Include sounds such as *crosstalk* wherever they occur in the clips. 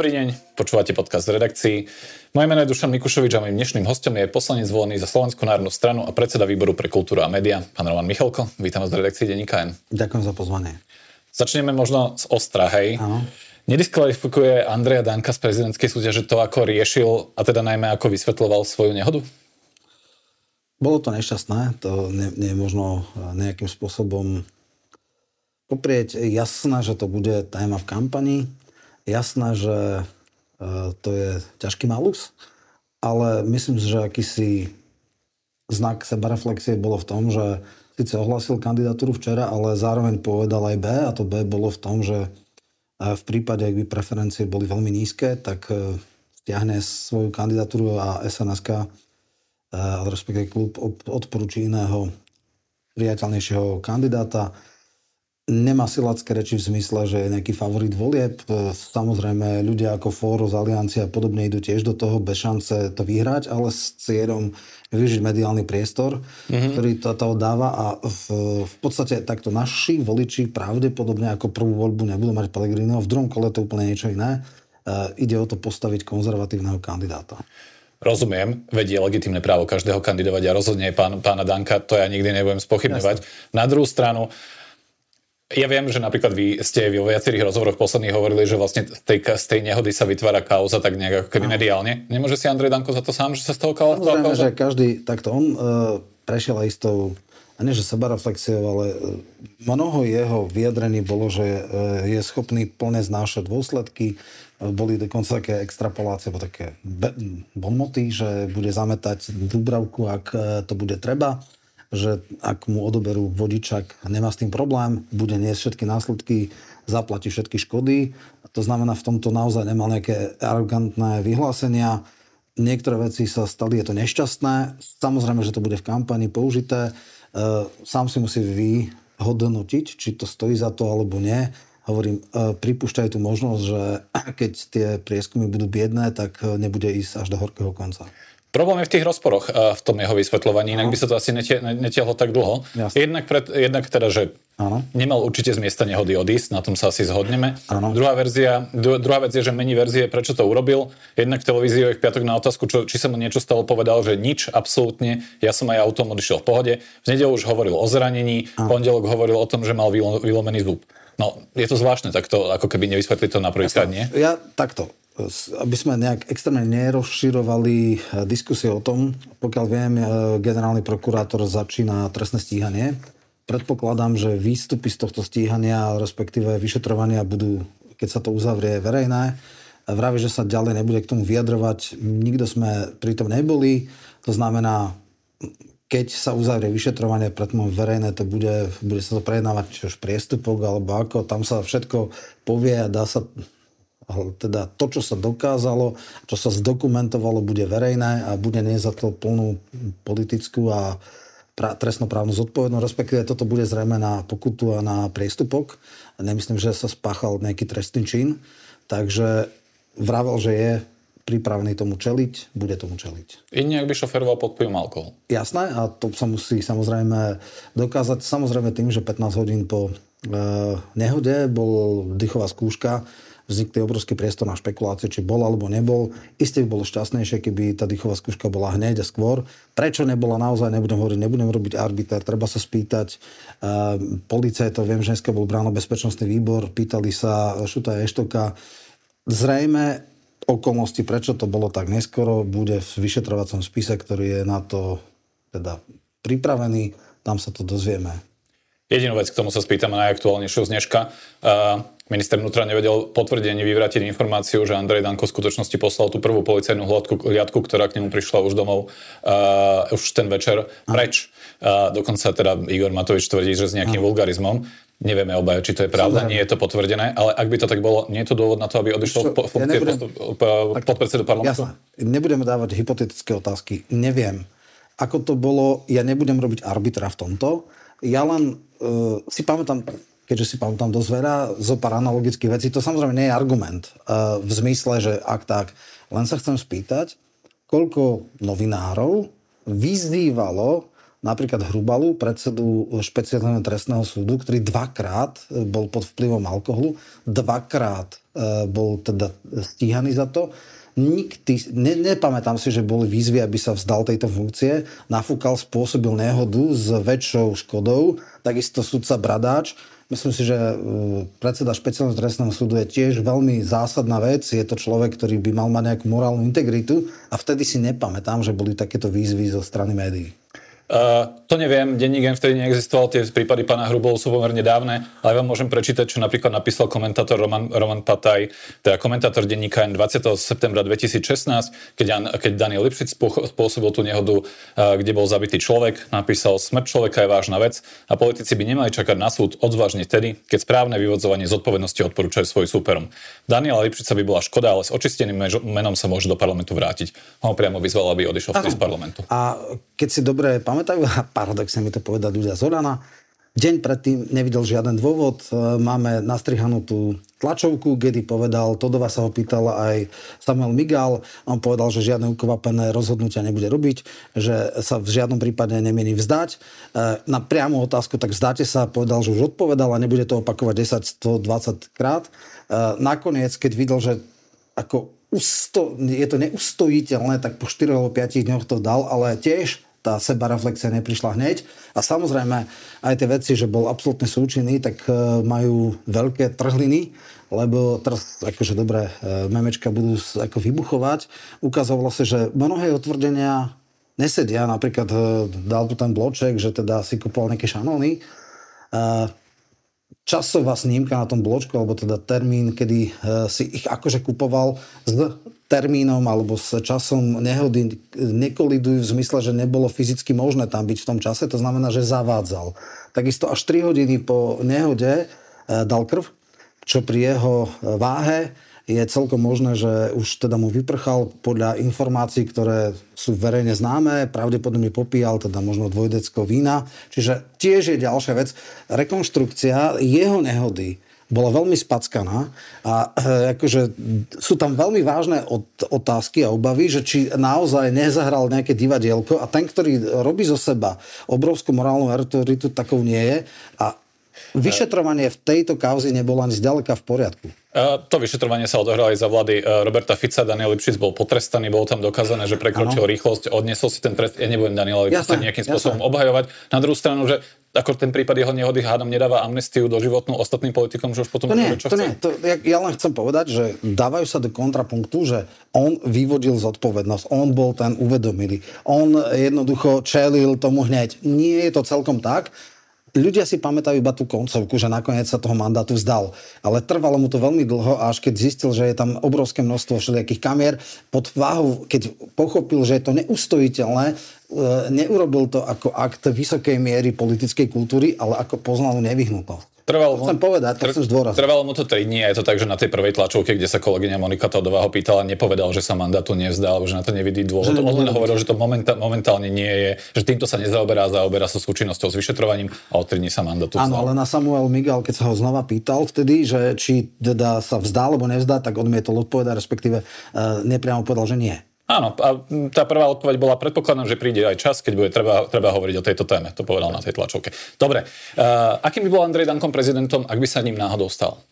Dobrý deň, počúvate podcast z redakcii. Moje meno je Dušan Mikušovič a mojím dnešným hostom je poslanec zvolený za Slovenskú národnú stranu a predseda výboru pre kultúru a média, pán Roman Michalko. Vítam vás v redakcii Deníka N. Ďakujem za pozvanie. Začneme možno z ostra, hej. Áno. Nediskvalifikuje Andreja Danka z prezidentskej súťaže to, ako riešil a teda najmä ako vysvetľoval svoju nehodu? Bolo to nešťastné, to nie, nie možno nejakým spôsobom poprieť. Jasné, že to bude téma v kampani, jasné, že e, to je ťažký malus, ale myslím že akýsi znak sebareflexie bolo v tom, že síce ohlasil kandidatúru včera, ale zároveň povedal aj B a to B bolo v tom, že e, v prípade, ak by preferencie boli veľmi nízke, tak e, stiahne svoju kandidatúru a SNSK, respektíve klub odporúči iného priateľnejšieho kandidáta nemá silacké reči v zmysle, že je nejaký favorit volieb. E, samozrejme, ľudia ako Fóros, Aliancia a podobne idú tiež do toho bez šance to vyhrať, ale s cieľom využiť mediálny priestor, mm-hmm. ktorý to, to dáva a v, v podstate takto naši voliči pravdepodobne ako prvú voľbu nebudú mať Pellegrino, v druhom kole to úplne niečo iné. Uh, ide o to postaviť konzervatívneho kandidáta. Rozumiem, vedie legitimné právo každého kandidovať a rozhodne pán, pána Danka, to ja nikdy nebudem spochybňovať. Na druhú stranu, ja viem, že napríklad vy ste vo viacerých rozhovoroch posledných hovorili, že vlastne z tej, z tej nehody sa vytvára kauza tak nejak ako keby mediálne. Nemôže si Andrej Danko za to sám, že sa z toho kauza? Samozrejme, že každý, takto on uh, prešiel aj istou, a nie že sebareflexiou, ale uh, mnoho jeho vyjadrení bolo, že uh, je schopný plne znášať dôsledky. Boli dokonca také extrapolácie, alebo také bonmoty, že bude zametať Dubravku, ak to bude treba že ak mu odoberú vodičak, nemá s tým problém, bude niesť všetky následky, zaplatí všetky škody. To znamená, v tomto naozaj nemal nejaké arrogantné vyhlásenia. Niektoré veci sa stali, je to nešťastné. Samozrejme, že to bude v kampani použité. E, sám si musí vyhodnotiť, či to stojí za to alebo nie. Hovorím, e, pripúšťajú tú možnosť, že *clears throat* keď tie prieskumy budú biedné, tak nebude ísť až do horkého konca. Problém je v tých rozporoch uh, v tom jeho vysvetľovaní, inak by sa to asi netie, netiahlo tak dlho. Jednak, pred, jednak teda, že Áno. nemal určite z miesta nehody odísť, na tom sa asi zhodneme. Áno. Druhá, verzia, druhá vec je, že mení verzie, prečo to urobil. Jednak televíziu v piatok na otázku, čo, či sa mu niečo stalo, povedal, že nič, absolútne. Ja som aj autom odišiel v pohode. V nedelu už hovoril o zranení, v pondelok hovoril o tom, že mal vylomený zub. No, je to zvláštne, tak to ako keby nevysvetli to na prvýkrát, nie? Ja takto aby sme nejak extrémne nerozširovali eh, diskusie o tom, pokiaľ viem, eh, generálny prokurátor začína trestné stíhanie. Predpokladám, že výstupy z tohto stíhania, respektíve vyšetrovania budú, keď sa to uzavrie, verejné. Vraví, že sa ďalej nebude k tomu vyjadrovať. Nikto sme pri tom neboli. To znamená, keď sa uzavrie vyšetrovanie, predtým verejné, to bude, bude sa to prejednávať či už priestupok alebo ako, tam sa všetko povie a dá sa teda to, čo sa dokázalo, čo sa zdokumentovalo, bude verejné a bude nie za to plnú politickú a pra, trestnoprávnu zodpovednosť, respektíve toto bude zrejme na pokutu a na priestupok. Nemyslím, že sa spáchal nejaký trestný čin, takže vravel, že je pripravený tomu čeliť, bude tomu čeliť. Iný, ak by šoferoval pod vplyvom alkohol. Jasné, a to sa musí samozrejme dokázať, samozrejme tým, že 15 hodín po e, nehode bol dýchová skúška, vznikne obrovský priestor na špekulácie, či bol alebo nebol. Isté by bolo šťastnejšie, keby tá dýchová skúška bola hneď a skôr. Prečo nebola naozaj, nebudem hovoriť, nebudem robiť arbiter, treba sa spýtať. Uh, to viem, že dneska bol bráno bezpečnostný výbor, pýtali sa Šuta Eštoka. Zrejme okolnosti, prečo to bolo tak neskoro, bude v vyšetrovacom spise, ktorý je na to teda pripravený. Tam sa to dozvieme. Jedinú vec, k tomu sa spýtam najaktuálnejšiu z dneška. Uh Minister vnútra nevedel potvrdenie vyvrátiť informáciu, že Andrej Danko v skutočnosti poslal tú prvú policajnú hľadku, hliadku, ktorá k nemu prišla už domov uh, už ten večer preč. Uh, dokonca teda Igor Matovič tvrdí, že s nejakým vulgarizmom. Nevieme obaja, či to je pravda, nie je to potvrdené, ale ak by to tak bolo, nie je to dôvod na to, aby odišiel po, funkcie ja nebudem, podpredsedu parlamentu? Jasné, nebudeme dávať hypotetické otázky. Neviem. Ako to bolo, ja nebudem robiť arbitra v tomto. Ja len uh, si pamätám, keďže si pamätám dosť veľa, zo pár analogických vecí. To samozrejme nie je argument uh, v zmysle, že ak tak. Len sa chcem spýtať, koľko novinárov vyzývalo napríklad Hrubalu, predsedu špeciálneho trestného súdu, ktorý dvakrát bol pod vplyvom alkoholu, dvakrát e, bol teda stíhaný za to. Nikdy, ne, nepamätám si, že boli výzvy, aby sa vzdal tejto funkcie. Nafúkal, spôsobil nehodu s väčšou škodou. Takisto sudca Bradáč. Myslím si, že e, predseda špeciálneho trestného súdu je tiež veľmi zásadná vec. Je to človek, ktorý by mal mať nejakú morálnu integritu a vtedy si nepamätám, že boli takéto výzvy zo strany médií. Uh, to neviem, denní gen vtedy neexistoval, tie prípady pána Hrubov sú pomerne dávne, ale vám môžem prečítať, čo napríklad napísal komentátor Roman, Roman Pataj, teda komentátor denníka N 20. septembra 2016, keď, Jan, keď Daniel Lipšic spôsobil tú nehodu, uh, kde bol zabitý človek, napísal, smrť človeka je vážna vec a politici by nemali čakať na súd odvážne vtedy, keď správne vyvodzovanie zodpovednosti odporúčajú svojim súperom. Daniela Lipšica by bola škoda, ale s očisteným menom sa môže do parlamentu vrátiť. On priamo vyzval, aby odišiel z parlamentu. A keď si dobre pamätáš, pamätajú, a *laughs* paradoxne mi to povedať ľudia z Orana, Deň predtým nevidel žiaden dôvod. E, máme nastrihanú tú tlačovku, kedy povedal, Todova sa ho pýtal aj Samuel Migal, on povedal, že žiadne ukvapené rozhodnutia nebude robiť, že sa v žiadnom prípade nemieni vzdať. E, na priamu otázku, tak vzdáte sa, povedal, že už odpovedal a nebude to opakovať 10-120 krát. E, nakoniec, keď videl, že ako usto, je to neustojiteľné, tak po 4 alebo 5 dňoch to dal, ale tiež tá sebareflexia neprišla hneď. A samozrejme aj tie veci, že bol absolútne súčinný, tak e, majú veľké trhliny, lebo teraz akože dobré e, memečka budú ako vybuchovať. Ukázalo sa, že mnohé otvrdenia nesedia. Napríklad e, dal tu ten bloček, že teda si kupoval nejaké šanóny. Časová snímka na tom bločku, alebo teda termín, kedy si ich akože kupoval z termínom alebo s časom nehody nekolidujú v zmysle, že nebolo fyzicky možné tam byť v tom čase, to znamená, že zavádzal. Takisto až 3 hodiny po nehode e, dal krv, čo pri jeho váhe je celkom možné, že už teda mu vyprchal podľa informácií, ktoré sú verejne známe, pravdepodobne popíjal teda možno dvojdecko vína. Čiže tiež je ďalšia vec. Rekonštrukcia jeho nehody bola veľmi spackaná a e, akože sú tam veľmi vážne otázky a obavy, že či naozaj nezahral nejaké divadielko a ten, ktorý robí zo seba obrovskú morálnu autoritu, takou nie je a vyšetrovanie v tejto kauzi nebolo ani zďaleka v poriadku. To vyšetrovanie sa odohralo aj za vlády e, Roberta Fica. Daniel Lipšic bol potrestaný, bolo tam dokázané, že prekročil ano. rýchlosť, odniesol si ten trest. Ja nebudem Daniela Lipšica nejakým spôsobom jasne. obhajovať. Na druhú stranu, že ako ten prípad jeho nehody hádam nedáva amnestiu do životnú ostatným politikom, že už potom to nie, čo to chce. nie. To, ja, ja len chcem povedať, že dávajú sa do kontrapunktu, že on vyvodil zodpovednosť, on bol ten uvedomilý, on jednoducho čelil tomu hneď. Nie je to celkom tak ľudia si pamätajú iba tú koncovku, že nakoniec sa toho mandátu vzdal. Ale trvalo mu to veľmi dlho až keď zistil, že je tam obrovské množstvo všelijakých kamier, pod váhu, keď pochopil, že je to neustojiteľné, neurobil to ako akt vysokej miery politickej kultúry, ale ako poznanú nevyhnutnosť. Trvalo, to chcem povedať, to chcem zdôrazniť. Trvalo mu to 3 dní a je to tak, že na tej prvej tlačovke, kde sa kolegyňa Monika Todová ho pýtala, nepovedal, že sa mandátu nevzdá, alebo že na to nevidí dôvod. On len hovoril, že to momentá, momentálne nie je, že týmto sa nezaoberá, zaoberá sa s účinnosťou, s vyšetrovaním a o 3 dní sa mandátu Áno, ale na Samuel Migal, keď sa ho znova pýtal vtedy, že či teda sa vzdá alebo nevzdá, tak odmietol odpovedať, respektíve uh, nepriamo povedal, že nie. Áno, a tá prvá odpoveď bola, predpokladám, že príde aj čas, keď bude treba, treba hovoriť o tejto téme. To povedal na tej tlačovke. Dobre, uh, akým by bol Andrej Dankom prezidentom, ak by sa ním náhodou stal?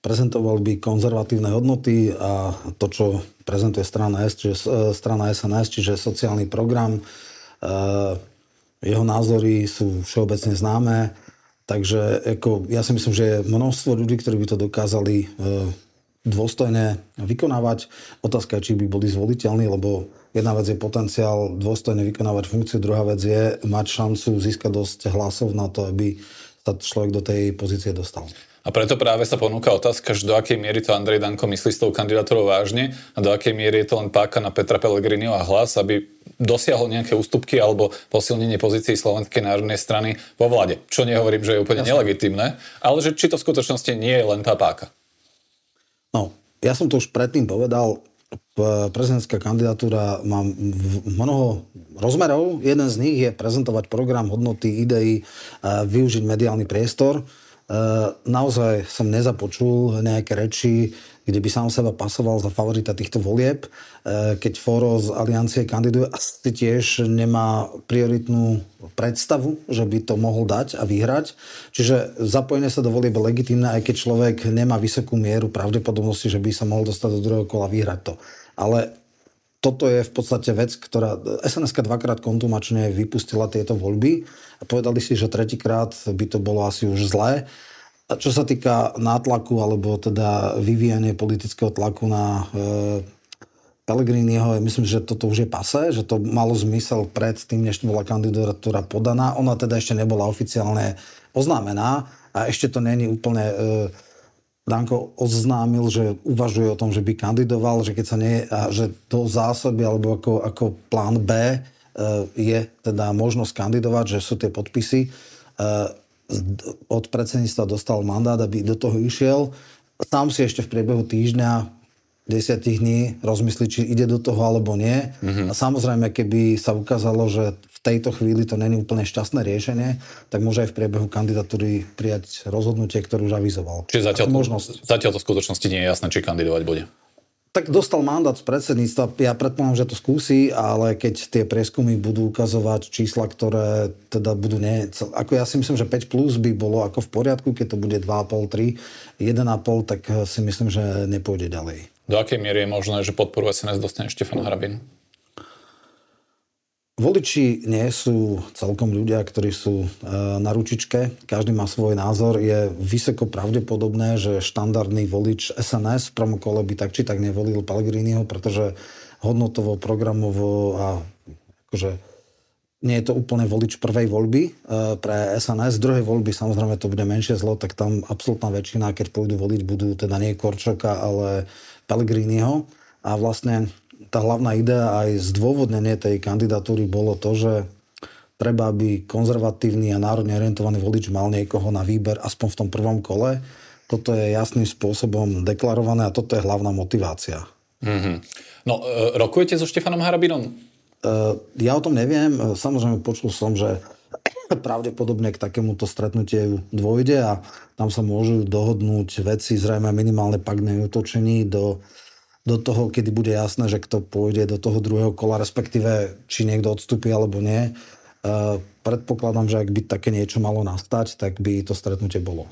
Prezentoval by konzervatívne hodnoty a to, čo prezentuje strana, S, čiže, e, strana SNS, čiže sociálny program. Uh, jeho názory sú všeobecne známe, takže ako, ja si myslím, že je množstvo ľudí, ktorí by to dokázali uh, dôstojne vykonávať. Otázka je, či by boli zvoliteľní, lebo jedna vec je potenciál dôstojne vykonávať funkciu, druhá vec je mať šancu získať dosť hlasov na to, aby sa človek do tej pozície dostal. A preto práve sa ponúka otázka, že do akej miery to Andrej Danko myslí s tou kandidatúrou vážne a do akej miery je to len páka na Petra Pellegriniho a hlas, aby dosiahol nejaké ústupky alebo posilnenie pozícií Slovenskej národnej strany vo vláde. Čo nehovorím, že je úplne Jasne. nelegitimné, ale že či to v skutočnosti nie je len tá páka. No, ja som to už predtým povedal, prezidentská kandidatúra má mnoho rozmerov. Jeden z nich je prezentovať program, hodnoty, idei, využiť mediálny priestor. Naozaj som nezapočul nejaké reči kde by sám seba pasoval za favorita týchto volieb, e, keď Foro z aliancie kandiduje, asi tiež nemá prioritnú predstavu, že by to mohol dať a vyhrať. Čiže zapojenie sa do volieb je legitimné, aj keď človek nemá vysokú mieru pravdepodobnosti, že by sa mohol dostať do druhého kola a vyhrať to. Ale toto je v podstate vec, ktorá... sns dvakrát kontumačne vypustila tieto voľby a povedali si, že tretíkrát by to bolo asi už zlé. A čo sa týka nátlaku alebo teda vyvíjanie politického tlaku na e, Pellegriniho, myslím, že toto už je pase, že to malo zmysel pred tým, než bola kandidatúra podaná. Ona teda ešte nebola oficiálne oznámená a ešte to není úplne... E, Danko oznámil, že uvažuje o tom, že by kandidoval, že keď sa nie, že to zásoby alebo ako, ako plán B e, je teda možnosť kandidovať, že sú tie podpisy. E, od predsedníctva dostal mandát, aby do toho išiel. Sám si ešte v priebehu týždňa, desiatich dní rozmyslí, či ide do toho alebo nie. Mm-hmm. A samozrejme, keby sa ukázalo, že tejto chvíli to není úplne šťastné riešenie, tak môže aj v priebehu kandidatúry prijať rozhodnutie, ktoré už avizoval. Čiže zatiaľ, možnosť. zatiaľ to v skutočnosti nie je jasné, či kandidovať bude. Tak dostal mandát z predsedníctva, ja predpokladám, že to skúsi, ale keď tie prieskumy budú ukazovať čísla, ktoré teda budú nie... Ako ja si myslím, že 5 plus by bolo ako v poriadku, keď to bude 2,5, 3, 1,5, tak si myslím, že nepôjde ďalej. Do akej miery je možné, že podporu SNS dostane Štefan Harabin? Voliči nie sú celkom ľudia, ktorí sú e, na ručičke. Každý má svoj názor. Je vysoko pravdepodobné, že štandardný volič SNS v prvom kole by tak či tak nevolil Pellegriniho, pretože hodnotovo, programovo a akože nie je to úplne volič prvej voľby e, pre SNS. Druhej voľby samozrejme to bude menšie zlo, tak tam absolútna väčšina, keď pôjdu voliť, budú teda nie Korčoka, ale Pellegriniho. A vlastne tá hlavná idea aj zdôvodnenie tej kandidatúry bolo to, že treba, aby konzervatívny a národne orientovaný volič mal niekoho na výber aspoň v tom prvom kole. Toto je jasným spôsobom deklarované a toto je hlavná motivácia. Mm-hmm. No, e, rokujete so Štefanom Harabinom? E, ja o tom neviem. E, samozrejme počul som, že pravdepodobne k takémuto stretnutiu dôjde a tam sa môžu dohodnúť veci, zrejme minimálne pak útočení do do toho, kedy bude jasné, že kto pôjde do toho druhého kola, respektíve či niekto odstúpi alebo nie. Uh, predpokladám, že ak by také niečo malo nastať, tak by to stretnutie bolo.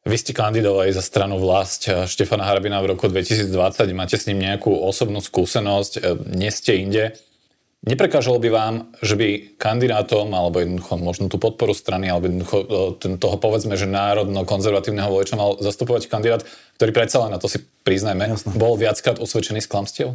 Vy ste kandidovali za stranu vlast e, Štefana Harabina v roku 2020, máte s ním nejakú osobnú skúsenosť, e, nie ste inde. Neprekážalo by vám, že by kandidátom, alebo jednoducho možno tú podporu strany, alebo jednoducho e, toho povedzme, že národno-konzervatívneho voliča mal zastupovať kandidát, ktorý predsa len na to si priznajme, Jasne. bol viackrát osvedčený z klamstiev?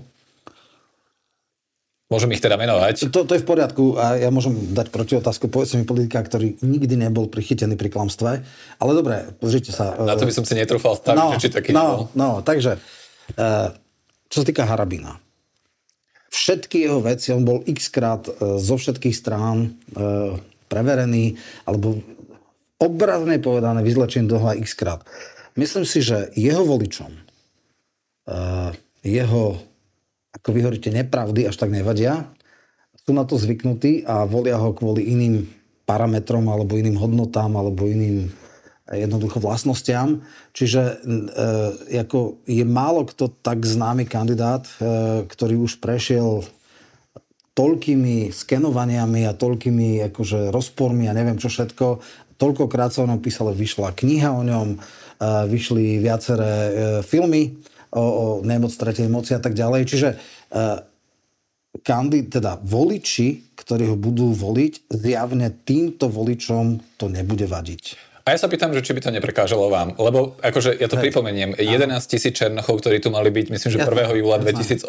Môžem ich teda menovať. To, to je v poriadku a ja môžem dať proti otázku. Povedzte mi politika, ktorý nikdy nebol prichytený pri klamstve. Ale dobre, pozrite sa. Na to by som si netrúfal staviť, no, či taký no, nebol. No, takže, uh, čo sa týka Harabina všetky jeho veci, on bol x krát e, zo všetkých strán e, preverený, alebo obrazne povedané, vyzlečený do x krát. Myslím si, že jeho voličom, e, jeho, ako vy hovoríte, nepravdy až tak nevadia, sú na to zvyknutí a volia ho kvôli iným parametrom alebo iným hodnotám alebo iným jednoducho vlastnostiam. Čiže e, ako je málo kto tak známy kandidát, e, ktorý už prešiel toľkými skenovaniami a toľkými akože rozpormi a neviem čo všetko. Toľkokrát sa o ňom písalo, vyšla kniha o ňom, e, vyšli viaceré e, filmy o, o nemoc tretej moci a tak ďalej. Čiže e, kandid, teda voliči, ktorí ho budú voliť, zjavne týmto voličom to nebude vadiť. A ja sa pýtam, že či by to neprekážalo vám, lebo akože ja to pripomeniem, 11 tisíc Černochov, ktorí tu mali byť, myslím, že 1. júla 2018,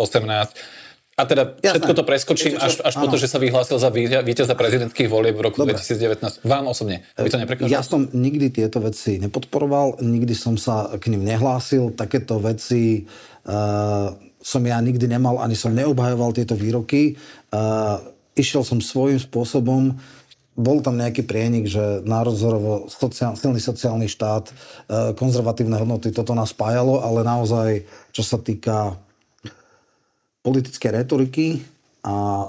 a teda Jasné. všetko to preskočím až, až po to, že sa vyhlásil za víťaza prezidentských volieb v roku Dobre. 2019. Vám osobne, by to neprekážalo? Ja som nikdy tieto veci nepodporoval, nikdy som sa k ním nehlásil. Takéto veci uh, som ja nikdy nemal, ani som neobhajoval tieto výroky. Uh, išiel som svojím spôsobom bol tam nejaký prienik, že národzorovo sociál, silný sociálny štát, e, konzervatívne hodnoty, toto nás spájalo, ale naozaj, čo sa týka politickej retoriky a e,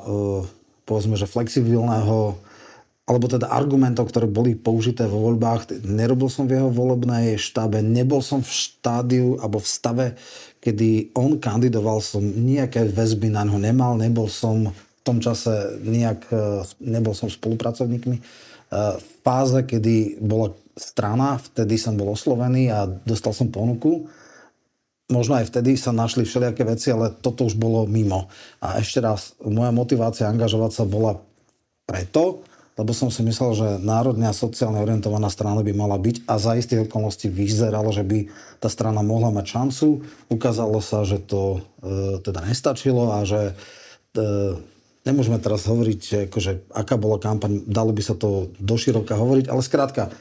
povedzme, že flexibilného alebo teda argumentov, ktoré boli použité vo voľbách. Nerobil som v jeho volebnej štábe, nebol som v štádiu alebo v stave, kedy on kandidoval, som nejaké väzby na ňo nemal, nebol som tom čase nejak, e, nebol som spolupracovníkmi. E, v fáze, kedy bola strana, vtedy som bol oslovený a dostal som ponuku. Možno aj vtedy sa našli všelijaké veci, ale toto už bolo mimo. A ešte raz, moja motivácia angažovať sa bola preto, lebo som si myslel, že národne a sociálne orientovaná strana by mala byť a za istých okolností vyzeralo, že by tá strana mohla mať šancu. Ukázalo sa, že to e, teda nestačilo a že e, nemôžeme teraz hovoriť, akože, aká bola kampaň, dalo by sa to doširoka hovoriť, ale skrátka,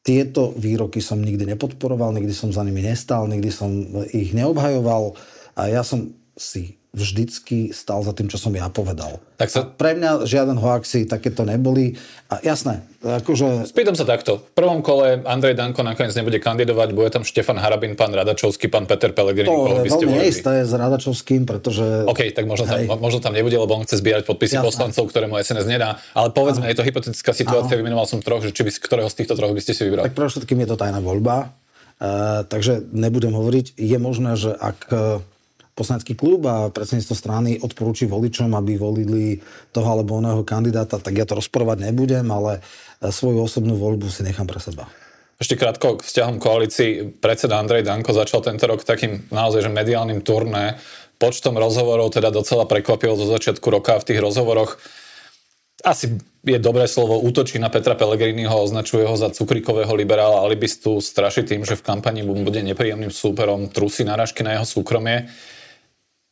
tieto výroky som nikdy nepodporoval, nikdy som za nimi nestal, nikdy som ich neobhajoval a ja som si vždycky stal za tým, čo som ja povedal. Tak sa... pre mňa žiaden hoaxi takéto neboli. A jasné, akože... Spýtam sa takto. V prvom kole Andrej Danko nakoniec nebude kandidovať, bude tam Štefan Harabin, pán Radačovský, pán Peter Pellegrini. To je veľmi neisté s Radačovským, pretože... OK, tak možno tam, možno tam nebude, lebo on chce zbierať podpisy jasné. poslancov, ktoré mu SNS nedá. Ale povedzme, Aha. je to hypotetická situácia, Aha. vymenoval som troch, že či by, ktorého z týchto troch by ste si vybrali. Tak pre všetkým je to tajná voľba. Uh, takže nebudem hovoriť. Je možné, že ak poslanecký klub a predsedníctvo strany odporúči voličom, aby volili toho alebo oného kandidáta, tak ja to rozporovať nebudem, ale e, svoju osobnú voľbu si nechám pre seba. Ešte krátko k vzťahom koalícii. Predseda Andrej Danko začal tento rok takým naozaj že mediálnym turné. Počtom rozhovorov teda docela prekvapilo zo začiatku roka v tých rozhovoroch asi je dobré slovo, útočí na Petra Pellegriniho, označuje ho za cukrikového liberála, alibistu, straší tým, že v kampani bude nepríjemným súperom, trusí náražky na jeho súkromie.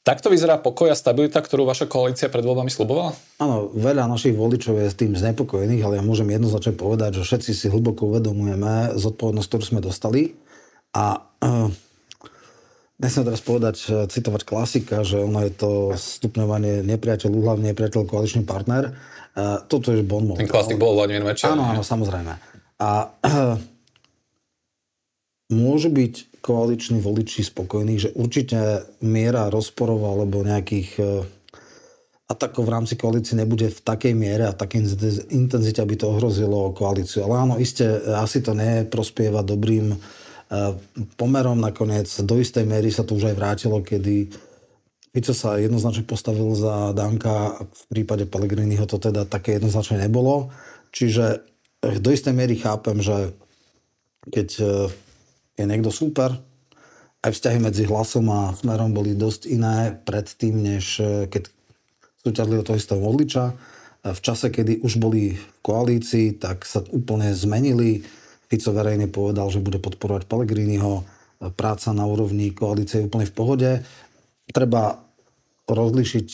Takto vyzerá pokoj a stabilita, ktorú vaša koalícia pred voľbami slubovala? Áno, veľa našich voličov je s tým znepokojených, ale ja môžem jednoznačne povedať, že všetci si hlboko uvedomujeme zodpovednosť, ktorú sme dostali. A uh, nechcem teraz povedať, eh, citovať klasika, že ono je to stupňovanie nepriateľ hlavne nepriateľ koaličný partner. Uh, toto je bon Ten klasik bol Vladimír Mečiar. Áno, áno, samozrejme. A uh, môžu byť koaliční voliči spokojní, že určite miera rozporov alebo nejakých e, atakov v rámci koalície nebude v takej miere a takej intenzite, aby to ohrozilo koalíciu. Ale áno, iste asi to neprospieva dobrým e, pomerom. Nakoniec do istej miery sa to už aj vrátilo, kedy Fico sa jednoznačne postavil za Danka, v prípade Pellegriniho to teda také jednoznačne nebolo. Čiže do istej miery chápem, že keď e, je niekto super. Aj vzťahy medzi hlasom a smerom boli dosť iné predtým, než e, keď súťažili o toho istého modliča. E, v čase, kedy už boli v koalícii, tak sa úplne zmenili. Fico verejne povedal, že bude podporovať Pellegriniho. E, práca na úrovni koalície je úplne v pohode. Treba rozlišiť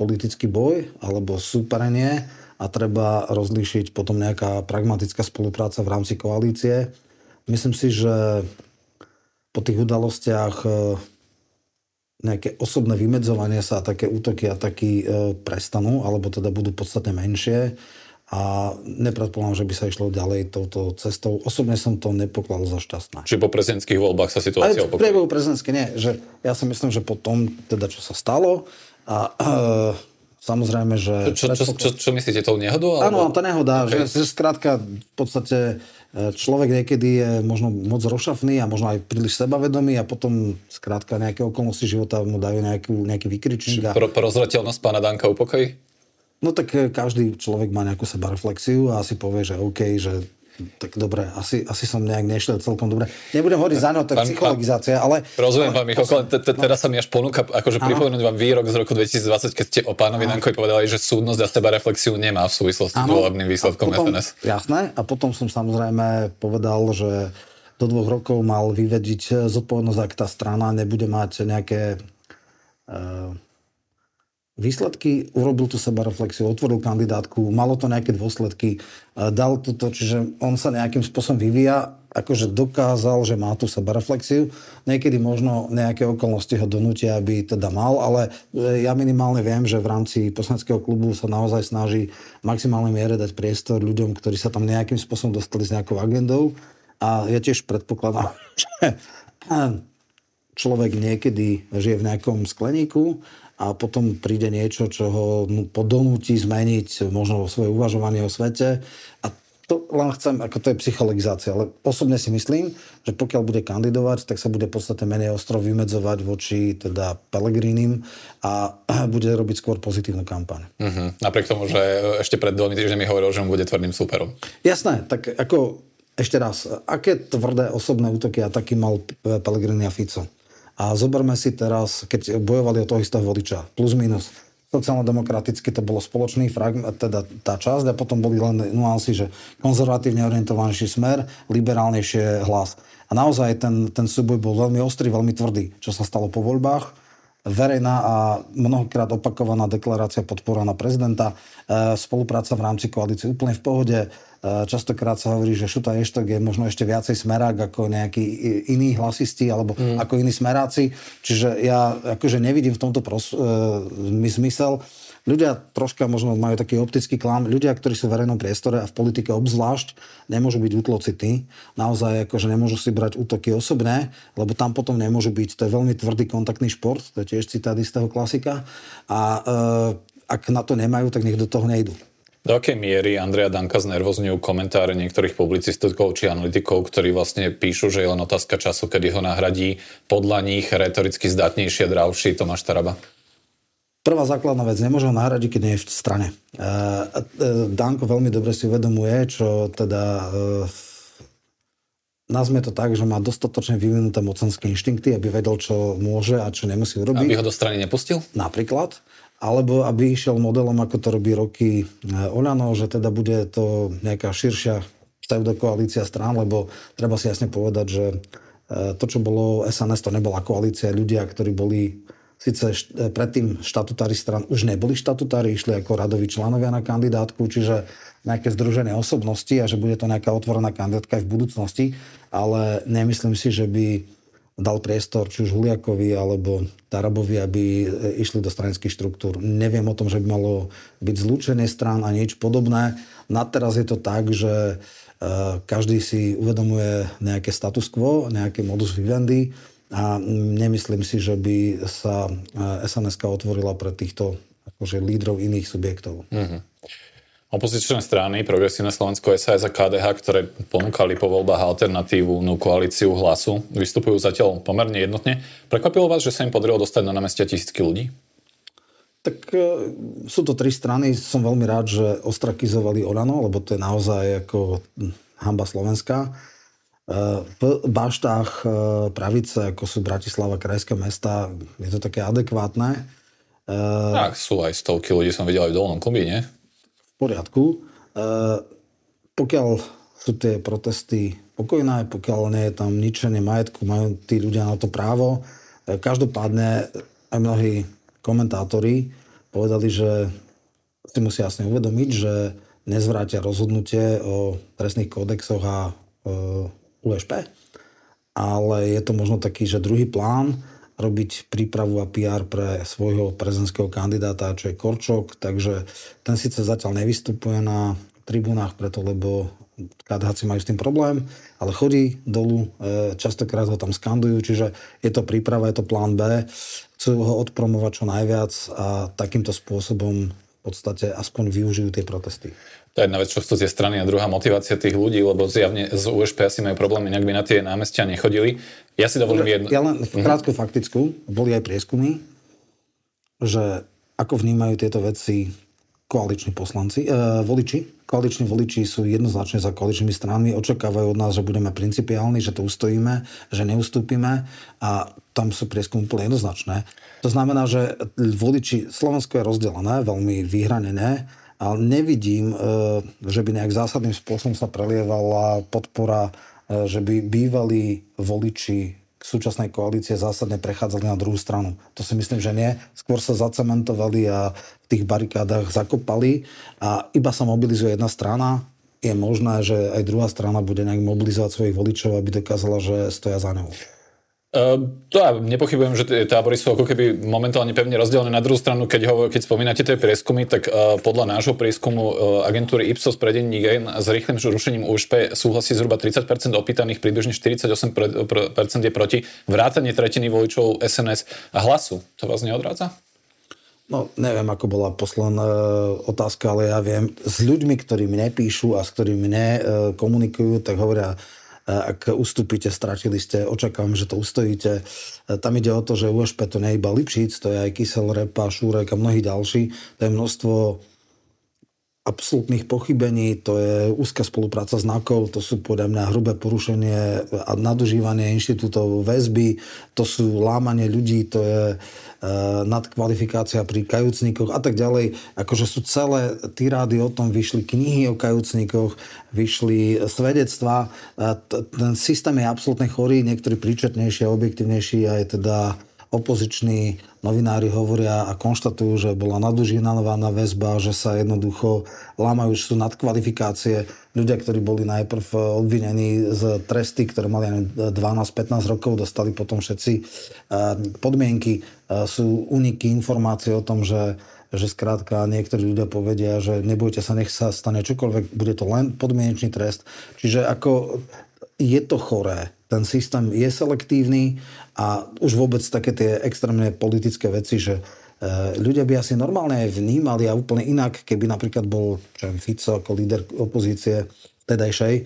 politický boj alebo súperenie a treba rozlíšiť potom nejaká pragmatická spolupráca v rámci koalície. Myslím si, že po tých udalostiach e, nejaké osobné vymedzovanie sa a také útoky a taký e, prestanú, alebo teda budú podstatne menšie a nepredpokladám, že by sa išlo ďalej touto cestou. Osobne som to nepokladal za šťastné. Či po prezidentských voľbách sa situácia opakuje? V priebehu prezidentskej nie. Že ja si myslím, že po tom, teda čo sa stalo a e, Samozrejme, že... Čo, čo, čo, čo, čo myslíte, tou nehodou? Alebo... Áno, to nehoda, okay. že, že skrátka v podstate e, človek niekedy je možno moc rozšafný a možno aj príliš sebavedomý a potom skrátka nejaké okolnosti života mu dajú nejakú, nejaký vykričník. A... Pro, prozrateľnosť pána Danka upokojí? No tak e, každý človek má nejakú sebareflexiu a si povie, že OK, že tak dobre, asi, asi som nejak nešiel celkom dobre. Nebudem hovoriť za to je psychologizácia, ale... Rozumiem, pán Michal, teraz sa mi až ponúka akože pripomenúť vám výrok z roku 2020, keď ste o pánovi Dankovi povedali, že súdnosť a seba reflexiu nemá v súvislosti s volebným výsledkom SNS. Jasné, a potom som samozrejme povedal, že do dvoch rokov mal vyvediť zodpovednosť, ak tá strana nebude mať nejaké uh, výsledky, urobil tú sebareflexiu, otvoril kandidátku, malo to nejaké dôsledky, dal toto, čiže on sa nejakým spôsobom vyvíja, akože dokázal, že má tú sebareflexiu. Niekedy možno nejaké okolnosti ho donútia, aby teda mal, ale e, ja minimálne viem, že v rámci poslaneckého klubu sa naozaj snaží maximálnej miere dať priestor ľuďom, ktorí sa tam nejakým spôsobom dostali s nejakou agendou. A ja tiež predpokladám, *laughs* že človek niekedy žije v nejakom skleníku a potom príde niečo, čo ho podonúti zmeniť možno svoje uvažovanie o svete a to len chcem, ako to je psychologizácia, ale osobne si myslím, že pokiaľ bude kandidovať, tak sa bude podstate menej ostro vymedzovať voči teda Pelegrinim a *clears throat* bude robiť skôr pozitívnu kampaň. Uh-huh. Napriek tomu, že ešte pred dvomi týždňami hovoril, že mu bude tvrdým superom. Jasné, tak ako ešte raz, aké tvrdé osobné útoky a taký mal Pelegrini a Fico? A zoberme si teraz, keď bojovali o toho istého vodiča, plus minus sociálno-demokraticky to bolo spoločný fragment, teda tá časť a potom boli len nuancy, že konzervatívne orientovanejší smer, liberálnejšie hlas. A naozaj ten, ten súboj bol veľmi ostrý, veľmi tvrdý, čo sa stalo po voľbách. Verejná a mnohokrát opakovaná deklarácia podpora na prezidenta, e, spolupráca v rámci koalície úplne v pohode, častokrát sa hovorí, že Šuta Eštok je možno ešte viacej smerák ako nejakí iníhlasisti alebo mm. ako iní smeráci. Čiže ja akože nevidím v tomto pros, e, zmysel. Ľudia troška možno majú taký optický klam. Ľudia, ktorí sú v verejnom priestore a v politike obzvlášť, nemôžu byť útlocity. Naozaj akože nemôžu si brať útoky osobné, lebo tam potom nemôžu byť. To je veľmi tvrdý kontaktný šport, to je tiež citát istého klasika. A e, ak na to nemajú, tak nech do toho nejdu. Do akej miery Andrea Danka znervozňujú komentáre niektorých publicistov či analytikov, ktorí vlastne píšu, že je len otázka času, kedy ho nahradí podľa nich retoricky zdatnejší a dravší Tomáš Taraba? Prvá základná vec, nemôže ho nahradiť, keď nie je v strane. E, e, Danko veľmi dobre si uvedomuje, čo teda e, nazme to tak, že má dostatočne vyvinuté mocenské inštinkty, aby vedel, čo môže a čo nemusí urobiť. Aby ho do strany nepustil? Napríklad alebo aby išiel modelom, ako to robí roky e, Olano, že teda bude to nejaká širšia pseudokoalícia strán, lebo treba si jasne povedať, že e, to, čo bolo SNS, to nebola koalícia. Ľudia, ktorí boli síce e, predtým štatutári stran už neboli štatutári, išli ako radoví členovia na kandidátku, čiže nejaké združené osobnosti a že bude to nejaká otvorená kandidátka aj v budúcnosti, ale nemyslím si, že by dal priestor či už Huliakovi alebo Tarabovi, aby e, išli do stranických štruktúr. Neviem o tom, že by malo byť zlúčenie strán a nič podobné. Na teraz je to tak, že e, každý si uvedomuje nejaké status quo, nejaký modus vivendi a nemyslím si, že by sa e, sns otvorila pre týchto akože lídrov iných subjektov. Mm-hmm. Opozičné strany, Progresívne Slovensko, SAS a KDH, ktoré ponúkali po voľbách alternatívnu koalíciu hlasu, vystupujú zatiaľ pomerne jednotne. Prekvapilo vás, že sa im podarilo dostať na námestia tisícky ľudí? Tak e, sú to tri strany. Som veľmi rád, že ostrakizovali Olano, lebo to je naozaj ako hamba Slovenska. E, v baštách e, pravice, ako sú Bratislava, krajské mesta, je to také adekvátne. Tak sú aj stovky ľudí, som videl aj v Dolnom Kubíne poriadku. E, pokiaľ sú tie protesty pokojné, pokiaľ nie je tam ničenie majetku, majú tí ľudia na to právo. E, každopádne aj mnohí komentátori povedali, že si musia jasne uvedomiť, že nezvrátia rozhodnutie o trestných kódexoch a e, USP, ale je to možno taký, že druhý plán, robiť prípravu a PR pre svojho prezidentského kandidáta, čo je Korčok, takže ten síce zatiaľ nevystupuje na tribúnach preto, lebo KDHci majú s tým problém, ale chodí dolu, e, častokrát ho tam skandujú, čiže je to príprava, je to plán B, chcú ho odpromovať čo najviac a takýmto spôsobom v podstate aspoň využijú tie protesty. To je jedna vec, čo chcú tie strany a druhá motivácia tých ľudí, lebo zjavne z USP asi majú problém, inak by na tie námestia nechodili. Ja si dovolím jednu. Ja len v mhm. krátku mm-hmm. faktickú, boli aj prieskumy, že ako vnímajú tieto veci koaliční poslanci, e, voliči. Koaliční voliči sú jednoznačne za koaličnými stranami, očakávajú od nás, že budeme principiálni, že to ustojíme, že neustúpime a tam sú prieskumy úplne jednoznačné. To znamená, že voliči, Slovensko je rozdelené, veľmi vyhranené, ale nevidím, e, že by nejak zásadným spôsobom sa prelievala podpora, že by bývalí voliči súčasnej koalície zásadne prechádzali na druhú stranu. To si myslím, že nie. Skôr sa zacementovali a v tých barikádach zakopali a iba sa mobilizuje jedna strana. Je možné, že aj druhá strana bude nejak mobilizovať svojich voličov, aby dokázala, že stoja za ňou. Uh, to ja nepochybujem, že tie tábory sú ako keby momentálne pevne rozdelené. Na druhú stranu, keď, ho, keď spomínate tie prieskumy, tak uh, podľa nášho prieskumu uh, agentúry Ipsos pre denník Gain s rýchlym rušením USP súhlasí zhruba 30% opýtaných, približne 48% je proti vrátanie tretiny voličov SNS a hlasu. To vás neodrádza? No, neviem, ako bola posledná e, otázka, ale ja viem, s ľuďmi, ktorí mne píšu a s ktorými mne komunikujú, tak hovoria, ak ustúpite, stratili ste, očakávam, že to ustojíte. Tam ide o to, že USP to nie je iba Lipšic, to je aj Kysel, Repa, Šúrek a mnohí ďalší. To je množstvo absolútnych pochybení, to je úzka spolupráca znakov, to sú podľa mňa hrubé porušenie a nadužívanie inštitútov väzby, to sú lámanie ľudí, to je e, nadkvalifikácia pri kajúcnikoch a tak ďalej. Akože sú celé tirády o tom, vyšli knihy o kajúcnikoch, vyšli svedectvá. Ten systém je absolútne chorý, niektorí príčetnejší a objektívnejší aj teda opoziční novinári hovoria a konštatujú, že bola nadužívanovaná väzba, že sa jednoducho lámajú, že sú nadkvalifikácie. Ľudia, ktorí boli najprv obvinení z tresty, ktoré mali 12-15 rokov, dostali potom všetci eh, podmienky. Eh, sú uniky informácie o tom, že že skrátka niektorí ľudia povedia, že nebojte sa, nech sa stane čokoľvek, bude to len podmienečný trest. Čiže ako je to choré. Ten systém je selektívny a už vôbec také tie extrémne politické veci, že e, ľudia by asi normálne vnímali a úplne inak, keby napríklad bol čo Fico ako líder opozície tedajšej e,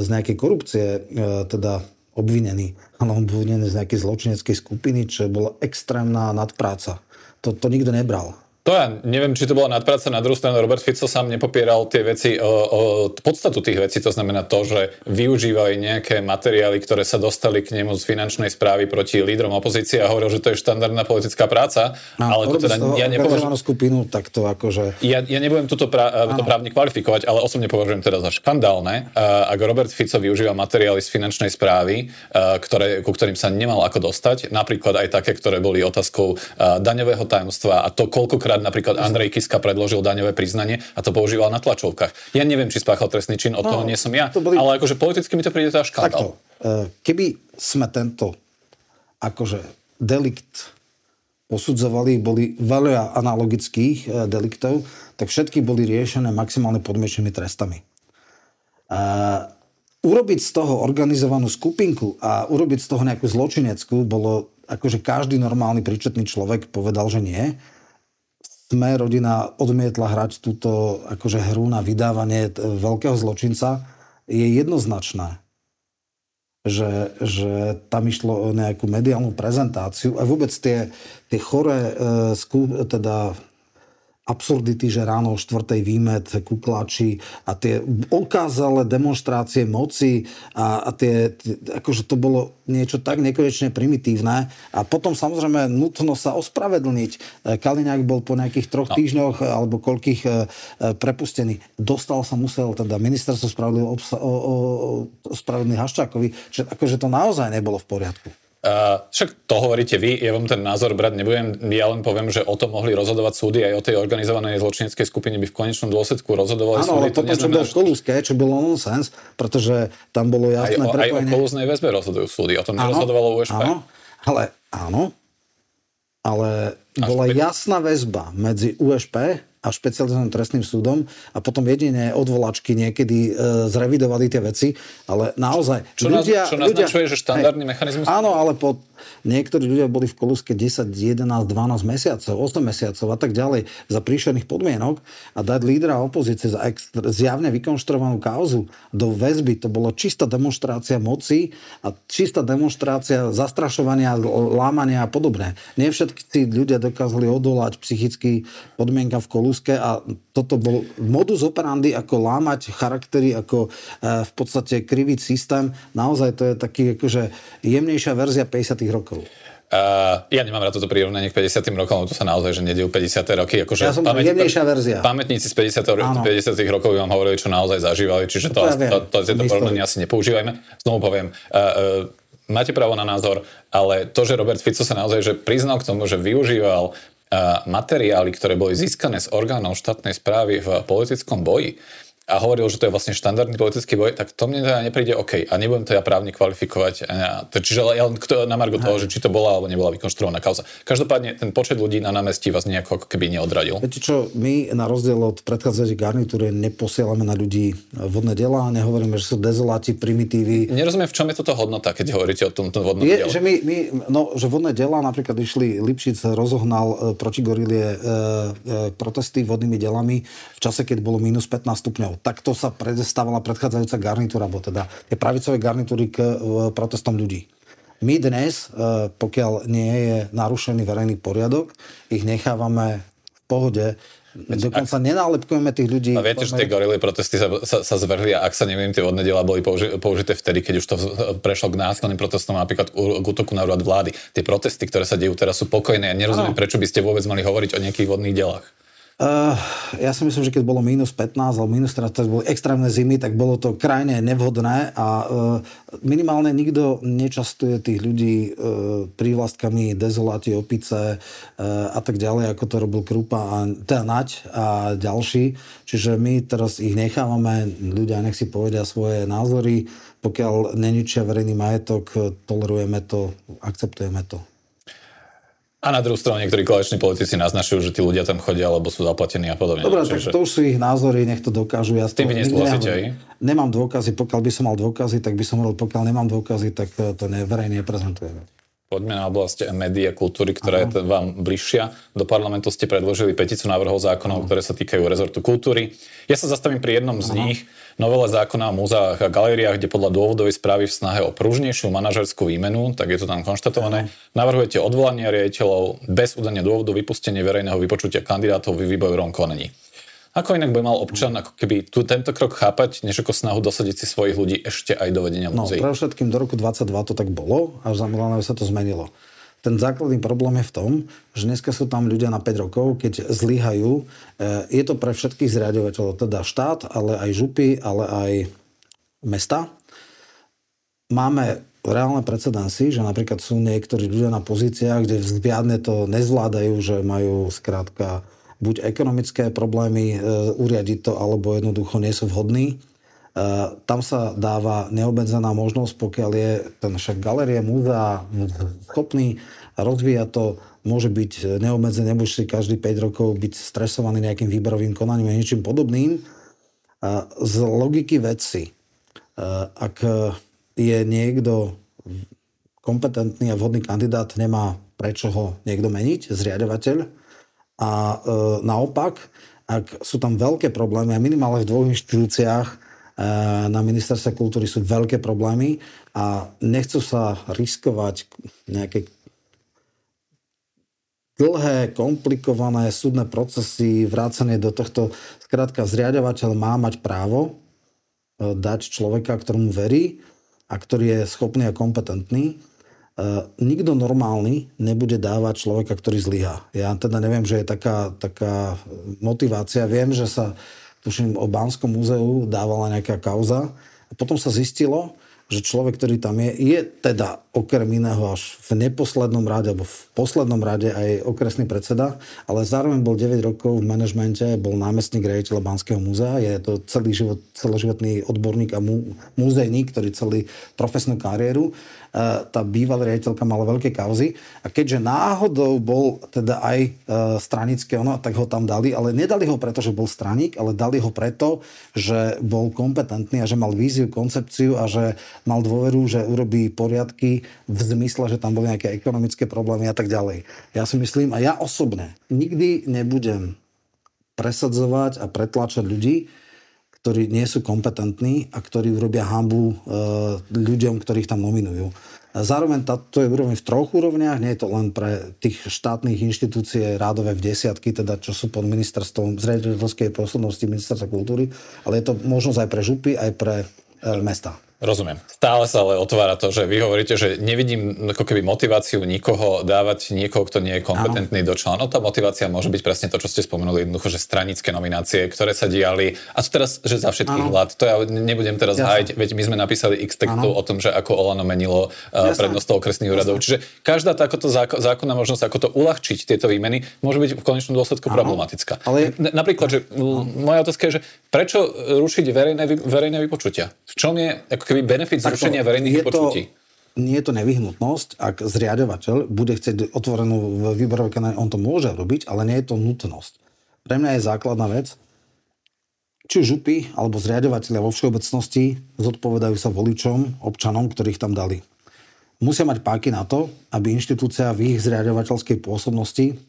z nejakej korupcie e, teda obvinený, ale on obvinený z nejakej zločineckej skupiny, čo bola extrémna nadpráca. To, to nikto nebral. To ja neviem, či to bola nadpráca. Na druhú stranu Robert Fico sám nepopieral tie veci, o, o, podstatu tých vecí, to znamená to, že využívali nejaké materiály, ktoré sa dostali k nemu z finančnej správy proti lídrom opozície a hovoril, že to je štandardná politická práca. No, ale to teda ja nepovažujem... skupinu, tak to akože... Ja, ja nebudem toto prá, to právne kvalifikovať, ale osobne považujem teda za škandálne, ak Robert Fico využíva materiály z finančnej správy, ktoré, ku ktorým sa nemal ako dostať, napríklad aj také, ktoré boli otázkou daňového tajomstva a to, koľko Napríklad Andrej Kiska predložil daňové priznanie a to používal na tlačovkách. Ja neviem, či spáchal trestný čin, od no, toho nie som ja, boli... ale akože politicky mi to príde to až škandál. E, keby sme tento akože delikt posudzovali, boli veľa analogických e, deliktov, tak všetky boli riešené maximálne podmienečnými trestami. Uh, urobiť z toho organizovanú skupinku a urobiť z toho nejakú zločineckú bolo, akože každý normálny príčetný človek povedal, že nie sme rodina odmietla hrať túto akože hru na vydávanie veľkého zločinca, je jednoznačné, že, že tam išlo o nejakú mediálnu prezentáciu a vôbec tie, tie choré, e, teda absurdity, že ráno o štvrtej výmet kuklači a tie okázalé demonstrácie moci a, a tie, tie, akože to bolo niečo tak nekonečne primitívne a potom samozrejme nutno sa ospravedlniť. E, Kaliňák bol po nejakých troch no. týždňoch e, alebo koľkých e, prepustený. Dostal sa musel teda ministerstvo spravodlivých Haščákovi, že akože to naozaj nebolo v poriadku. Uh, však to hovoríte vy, ja vám ten názor brať nebudem, ja len poviem, že o tom mohli rozhodovať súdy, aj o tej organizovanej zločineckej skupine by v konečnom dôsledku rozhodovali Áno, súdy. ale potom, čo bolo v Kolúske, čo bolo nonsens, pretože tam bolo jasné aj o, prepojenie. Aj o Kolúznej väzbe rozhodujú súdy, o tom áno, nerozhodovalo USP. Áno, ale áno, ale bola jasná väzba medzi USP a špecializovaným trestným súdom a potom jedine odvolačky niekedy e, zrevidovali tie veci, ale naozaj... Čo, ľudia, čo naznačuje, ľudia, že štandardný hej, mechanizmus... Áno, ale po Niektorí ľudia boli v Koluske 10, 11, 12 mesiacov, 8 mesiacov a tak ďalej za príšerných podmienok a dať lídra opozície za extra, zjavne vykonštruovanú kauzu do väzby, to bolo čistá demonstrácia moci a čistá demonstrácia zastrašovania, lámania a podobné. Nie všetci ľudia dokázali odolať psychicky podmienka v Koluske a toto bol modus operandi, ako lámať charaktery, ako e, v podstate kriviť systém. Naozaj to je taký akože jemnejšia verzia 50 rokov. Uh, ja nemám rád toto prirovnanie k 50. rokom, to sa naozaj, že nedejú 50. roky. Akože ja som pamäť, jemnejšia verzia. Pamätníci z 50. 50. rokov vám hovorili, čo naozaj zažívali, čiže to, to, to, to, tieto porovnania asi nepoužívajme. Znovu poviem, uh, uh, máte právo na názor, ale to, že Robert Fico sa naozaj že priznal k tomu, že využíval uh, materiály, ktoré boli získané z orgánov štátnej správy v politickom boji, a hovoril, že to je vlastne štandardný politický boj, tak to mne teda nepríde OK a nebudem to ja právne kvalifikovať. Čiže ja len na margo toho, že či to bola alebo nebola vykonštruovaná kauza. Každopádne ten počet ľudí na námestí vás nejako ako keby neodradil. Viete čo, my na rozdiel od predchádzajúcej garnitúry neposielame na ľudí vodné diela, nehovoríme, že sú dezoláti, primitívy. Nerozumiem, v čom je toto hodnota, keď hovoríte o tomto vodnom je, Že, my, my, no, že vodné diela, napríklad išli, Lipšic rozohnal e, proti gorilie e, e, protesty vodnými delami v čase, keď bolo minus 15 stupňov takto sa predestávala predchádzajúca garnitúra, alebo teda tie pravicové garnitúry k e, protestom ľudí. My dnes, e, pokiaľ nie je narušený verejný poriadok, ich nechávame v pohode. Dokonca ak... nenálepkujeme tých ľudí. A viete, že tie gorily protesty sa, sa, sa zvrhli a ak sa neviem, tie vodné diela boli použi- použité vtedy, keď už to prešlo k násilným protestom, napríklad k útoku na úrad vlády. Tie protesty, ktoré sa dejú teraz, sú pokojné a nerozumiem, prečo by ste vôbec mali hovoriť o nejakých vodných delách. Uh, ja si myslím, že keď bolo minus 15 alebo minus 13, to boli extrémne zimy, tak bolo to krajne nevhodné a uh, minimálne nikto nečastuje tých ľudí uh, prívlastkami dezoláti, opice uh, a tak ďalej, ako to robil Krupa a teda Nať a ďalší. Čiže my teraz ich nechávame, ľudia nech si povedia svoje názory, pokiaľ neničia verejný majetok, tolerujeme to, akceptujeme to. A na druhú stranu niektorí koaliční politici naznačujú, že tí ľudia tam chodia, alebo sú zaplatení a podobne. Dobre, tak to už sú ich názory, nech to dokážu. Ja tým vy nesúhlasíte aj? Nemám dôkazy, pokiaľ by som mal dôkazy, tak by som hovoril, pokiaľ nemám dôkazy, tak to ne, verejne neprezentujeme. Poďme na oblasť médií a kultúry, ktorá Aha. je vám bližšia. Do parlamentu ste predložili peticu návrhov zákonov, Aha. ktoré sa týkajú rezortu kultúry. Ja sa zastavím pri jednom z Aha. nich, novele zákona o múzeách a galériách, kde podľa dôvodovej správy v snahe o pružnejšiu manažerskú výmenu, tak je to tam konštatované, navrhujete odvolanie riaditeľov bez udania dôvodu vypustenie verejného vypočutia kandidátov v výbojovom konaní. Ako inak by mal občan ako keby tu tento krok chápať, než ako snahu dosadiť si svojich ľudí ešte aj do vedenia múzeí? No, pre všetkým do roku 22 to tak bolo, až za sa to zmenilo. Ten základný problém je v tom, že dneska sú tam ľudia na 5 rokov, keď zlyhajú. E, je to pre všetkých zriadovateľov, teda štát, ale aj župy, ale aj mesta. Máme reálne precedensy, že napríklad sú niektorí ľudia na pozíciách, kde vzviadne to nezvládajú, že majú skrátka buď ekonomické problémy e, uriadiť to, alebo jednoducho nie sú vhodní. E, tam sa dáva neobmedzená možnosť, pokiaľ je ten šéf galerie, múzea schopný rozvíjať to, môže byť neobmedzené, nebude si každý 5 rokov byť stresovaný nejakým výberovým konaním a niečím podobným. E, z logiky veci, ak je niekto kompetentný a vhodný kandidát, nemá prečo ho niekto meniť, zriadovateľ, a naopak, ak sú tam veľké problémy, minimálne v dvoch inštitúciách na ministerstve kultúry sú veľké problémy a nechcú sa riskovať nejaké dlhé, komplikované súdne procesy, vrácanie do tohto. Skrátka, zriadovateľ má mať právo e, dať človeka, ktorému verí a ktorý je schopný a kompetentný Uh, nikto normálny nebude dávať človeka, ktorý zlyha. Ja teda neviem, že je taká, taká motivácia. Viem, že sa, tuším, o Bánskom múzeu dávala nejaká kauza. A potom sa zistilo, že človek, ktorý tam je, je teda okrem iného až v neposlednom rade, alebo v poslednom rade aj okresný predseda, ale zároveň bol 9 rokov v manažmente, bol námestník riaditeľa Banského múzea, je to celý život, celoživotný odborník a mú, múzejník, ktorý celý profesnú kariéru tá bývalá riaditeľka mala veľké kauzy a keďže náhodou bol teda aj e, stranické ono, tak ho tam dali, ale nedali ho preto, že bol straník, ale dali ho preto, že bol kompetentný a že mal víziu, koncepciu a že mal dôveru, že urobí poriadky v zmysle, že tam boli nejaké ekonomické problémy a tak ďalej. Ja si myslím, a ja osobne nikdy nebudem presadzovať a pretlačať ľudí, ktorí nie sú kompetentní a ktorí urobia hambu e, ľuďom, ktorých tam nominujú. Zároveň to je úroveň v troch úrovniach, nie je to len pre tých štátnych inštitúcie rádové v desiatky, teda čo sú pod ministerstvom zriaditeľskej poslednosti ministerstva kultúry, ale je to možnosť aj pre župy, aj pre e, mesta. Rozumiem. Stále sa ale otvára to, že vy hovoríte, že nevidím ako keby motiváciu nikoho dávať niekoho, kto nie je kompetentný do členov. No tá motivácia môže byť presne to, čo ste spomenuli, jednoducho, že stranické nominácie, ktoré sa diali. A to teraz, že za všetkých vlád, to ja nebudem teraz Jasne. hájiť, veď my sme napísali x textov o tom, že ako Olano menilo uh, prednosť okresných úradov. Čiže každá takáto zákonná možnosť, ako to uľahčiť tieto výmeny, môže byť v konečnom dôsledku Áno. problematická. Ale... Napríklad, že moja otázka je, že prečo rušiť verejné, verejné vypočutia? V čom je ako keby benefit zrušenia verejných vypočutí? nie je to nevyhnutnosť, ak zriadovateľ bude chcieť otvorenú výberovú kanál, on to môže robiť, ale nie je to nutnosť. Pre mňa je základná vec, či župy alebo zriadovateľia vo všeobecnosti zodpovedajú sa voličom, občanom, ktorých tam dali. Musia mať páky na to, aby inštitúcia v ich zriadovateľskej pôsobnosti,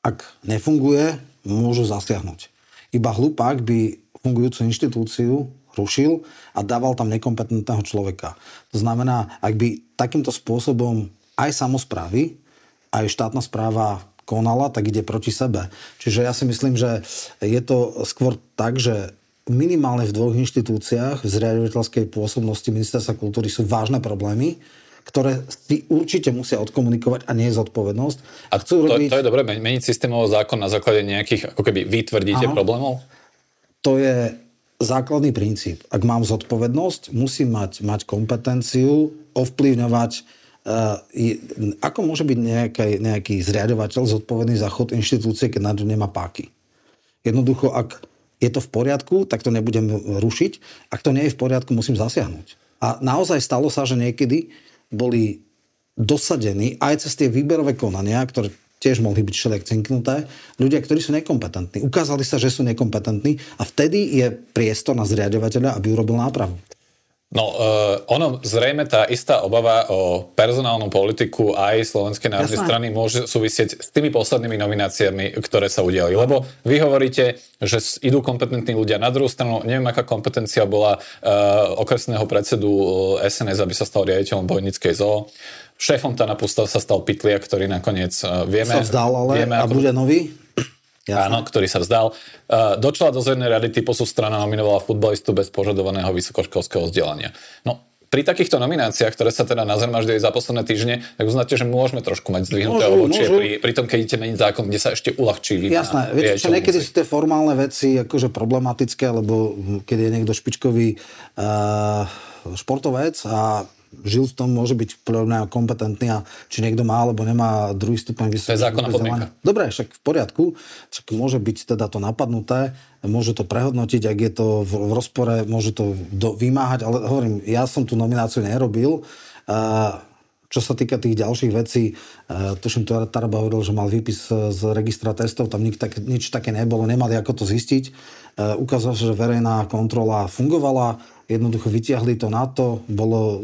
ak nefunguje, môžu zasiahnuť. Iba hlupák by fungujúcu inštitúciu rušil a dával tam nekompetentného človeka. To znamená, ak by takýmto spôsobom aj samozprávy, aj štátna správa konala, tak ide proti sebe. Čiže ja si myslím, že je to skôr tak, že minimálne v dvoch inštitúciách v zriadovateľskej pôsobnosti ministerstva kultúry sú vážne problémy, ktoré si určite musia odkomunikovať a nie je zodpovednosť. A chcú to, robiť... to je dobré, meniť systémový zákon na základe nejakých, ako keby vytvrdíte problémov? To je základný princíp. Ak mám zodpovednosť, musím mať, mať kompetenciu ovplyvňovať uh, ako môže byť nejaký, nejaký zriadovateľ zodpovedný za chod inštitúcie, keď na to nemá páky. Jednoducho, ak je to v poriadku, tak to nebudem rušiť. Ak to nie je v poriadku, musím zasiahnuť. A naozaj stalo sa, že niekedy boli dosadení aj cez tie výberové konania, ktoré tiež mohli byť všelijak cinknuté, ľudia, ktorí sú nekompetentní. Ukázali sa, že sú nekompetentní a vtedy je priestor na zriadovateľa, aby urobil nápravu. No, uh, ono zrejme tá istá obava o personálnu politiku aj Slovenskej národnej strany môže súvisieť s tými poslednými nomináciami, ktoré sa udiali. Lebo vy hovoríte, že idú kompetentní ľudia. Na druhú stranu, neviem, aká kompetencia bola uh, okresného predsedu SNS, aby sa stal riaditeľom Bojnickej zoo. Šéfom Tanapu sa stal Pitlia, ktorý nakoniec uh, vieme... Sa vzdal, ale vieme, a ako... bude nový? *clears throat* Jasne. Áno, ktorý sa vzdal. Uh, do čela dozornej rady typu sú strana nominovala futbalistu bez požadovaného vysokoškolského vzdelania. No, pri takýchto nomináciách, ktoré sa teda nazhromaždili za posledné týždne, tak uznáte, že môžeme trošku mať zdvihnuté ovočie pri, pri tom, keď idete meniť zákon, kde sa ešte uľahčí výmena. Jasné, viete, čo niekedy sú tie formálne veci akože problematické, lebo keď je niekto špičkový uh, športovec a žil v tom, môže byť podľa kompetentný a či niekto má alebo nemá druhý stupeň vysokého. To je zákonná podmienka. Dobre, však v poriadku, však môže byť teda to napadnuté, môže to prehodnotiť, ak je to v, v rozpore, môže to do, vymáhať, ale hovorím, ja som tú nomináciu nerobil. Uh, čo sa týka tých ďalších vecí, uh, tuším, to Taraba hovoril, že mal výpis z registra testov, tam nik, tak, nič také nebolo, nemali ako to zistiť. Uh, ukázalo sa, že verejná kontrola fungovala, jednoducho vytiahli to na to, bolo uh,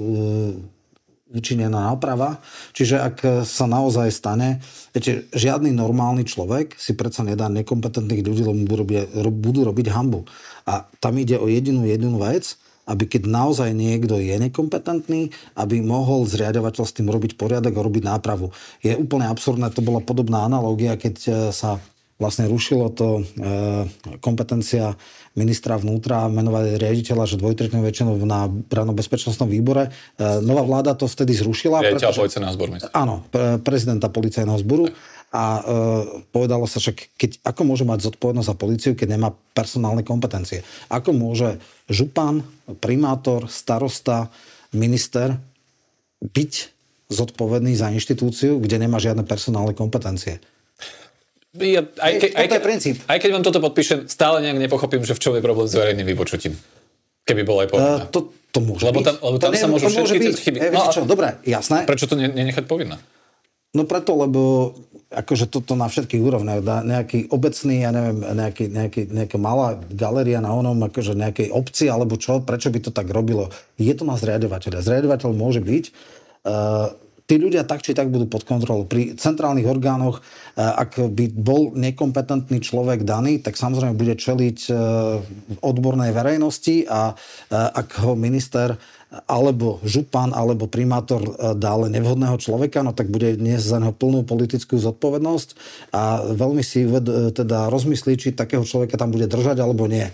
učinená náprava. Čiže ak sa naozaj stane, viete, žiadny normálny človek si predsa nedá nekompetentných ľudí, lebo budú robiť, budú robiť hambu. A tam ide o jedinú jedinú vec, aby keď naozaj niekto je nekompetentný, aby mohol zriadovateľ s tým robiť poriadok a robiť nápravu. Je úplne absurdné, to bola podobná analogia, keď e, sa vlastne rušilo to e, kompetencia ministra vnútra menovať riaditeľa, že dvojtretnou väčšinou na bezpečnostnom výbore. E, nová vláda to vtedy zrušila. Riaditeľ pretože, policajného zboru. Áno, pre, prezidenta policajného zboru. A e, povedalo sa však, keď, ako môže mať zodpovednosť za policiu, keď nemá personálne kompetencie. Ako môže župan, primátor, starosta, minister byť zodpovedný za inštitúciu, kde nemá žiadne personálne kompetencie. Ja, aj, ke, aj, ke, aj keď vám toto podpíšem, stále nejak nepochopím, že v čom je problém s verejným vypočutím. Keby bol aj povinná. Uh, to, to môže lebo tam, lebo tam to sa môžu všetky byť, chyby. E, no, čo, dobre, jasné. Prečo to nenechať povinné? No preto, lebo akože toto na všetkých úrovniach dá nejaký obecný, ja neviem, nejaký, nejaký, nejaká malá galéria na onom, akože nejakej obci alebo čo, prečo by to tak robilo. Je to na zriadovateľa. Zriadovateľ môže byť uh, tí ľudia tak či tak budú pod kontrolou. Pri centrálnych orgánoch, e, ak by bol nekompetentný človek daný, tak samozrejme bude čeliť e, odbornej verejnosti a e, ak ho minister alebo župan, alebo primátor dá len nevhodného človeka, no tak bude dnes za neho plnú politickú zodpovednosť a veľmi si teda rozmyslí, či takého človeka tam bude držať alebo nie.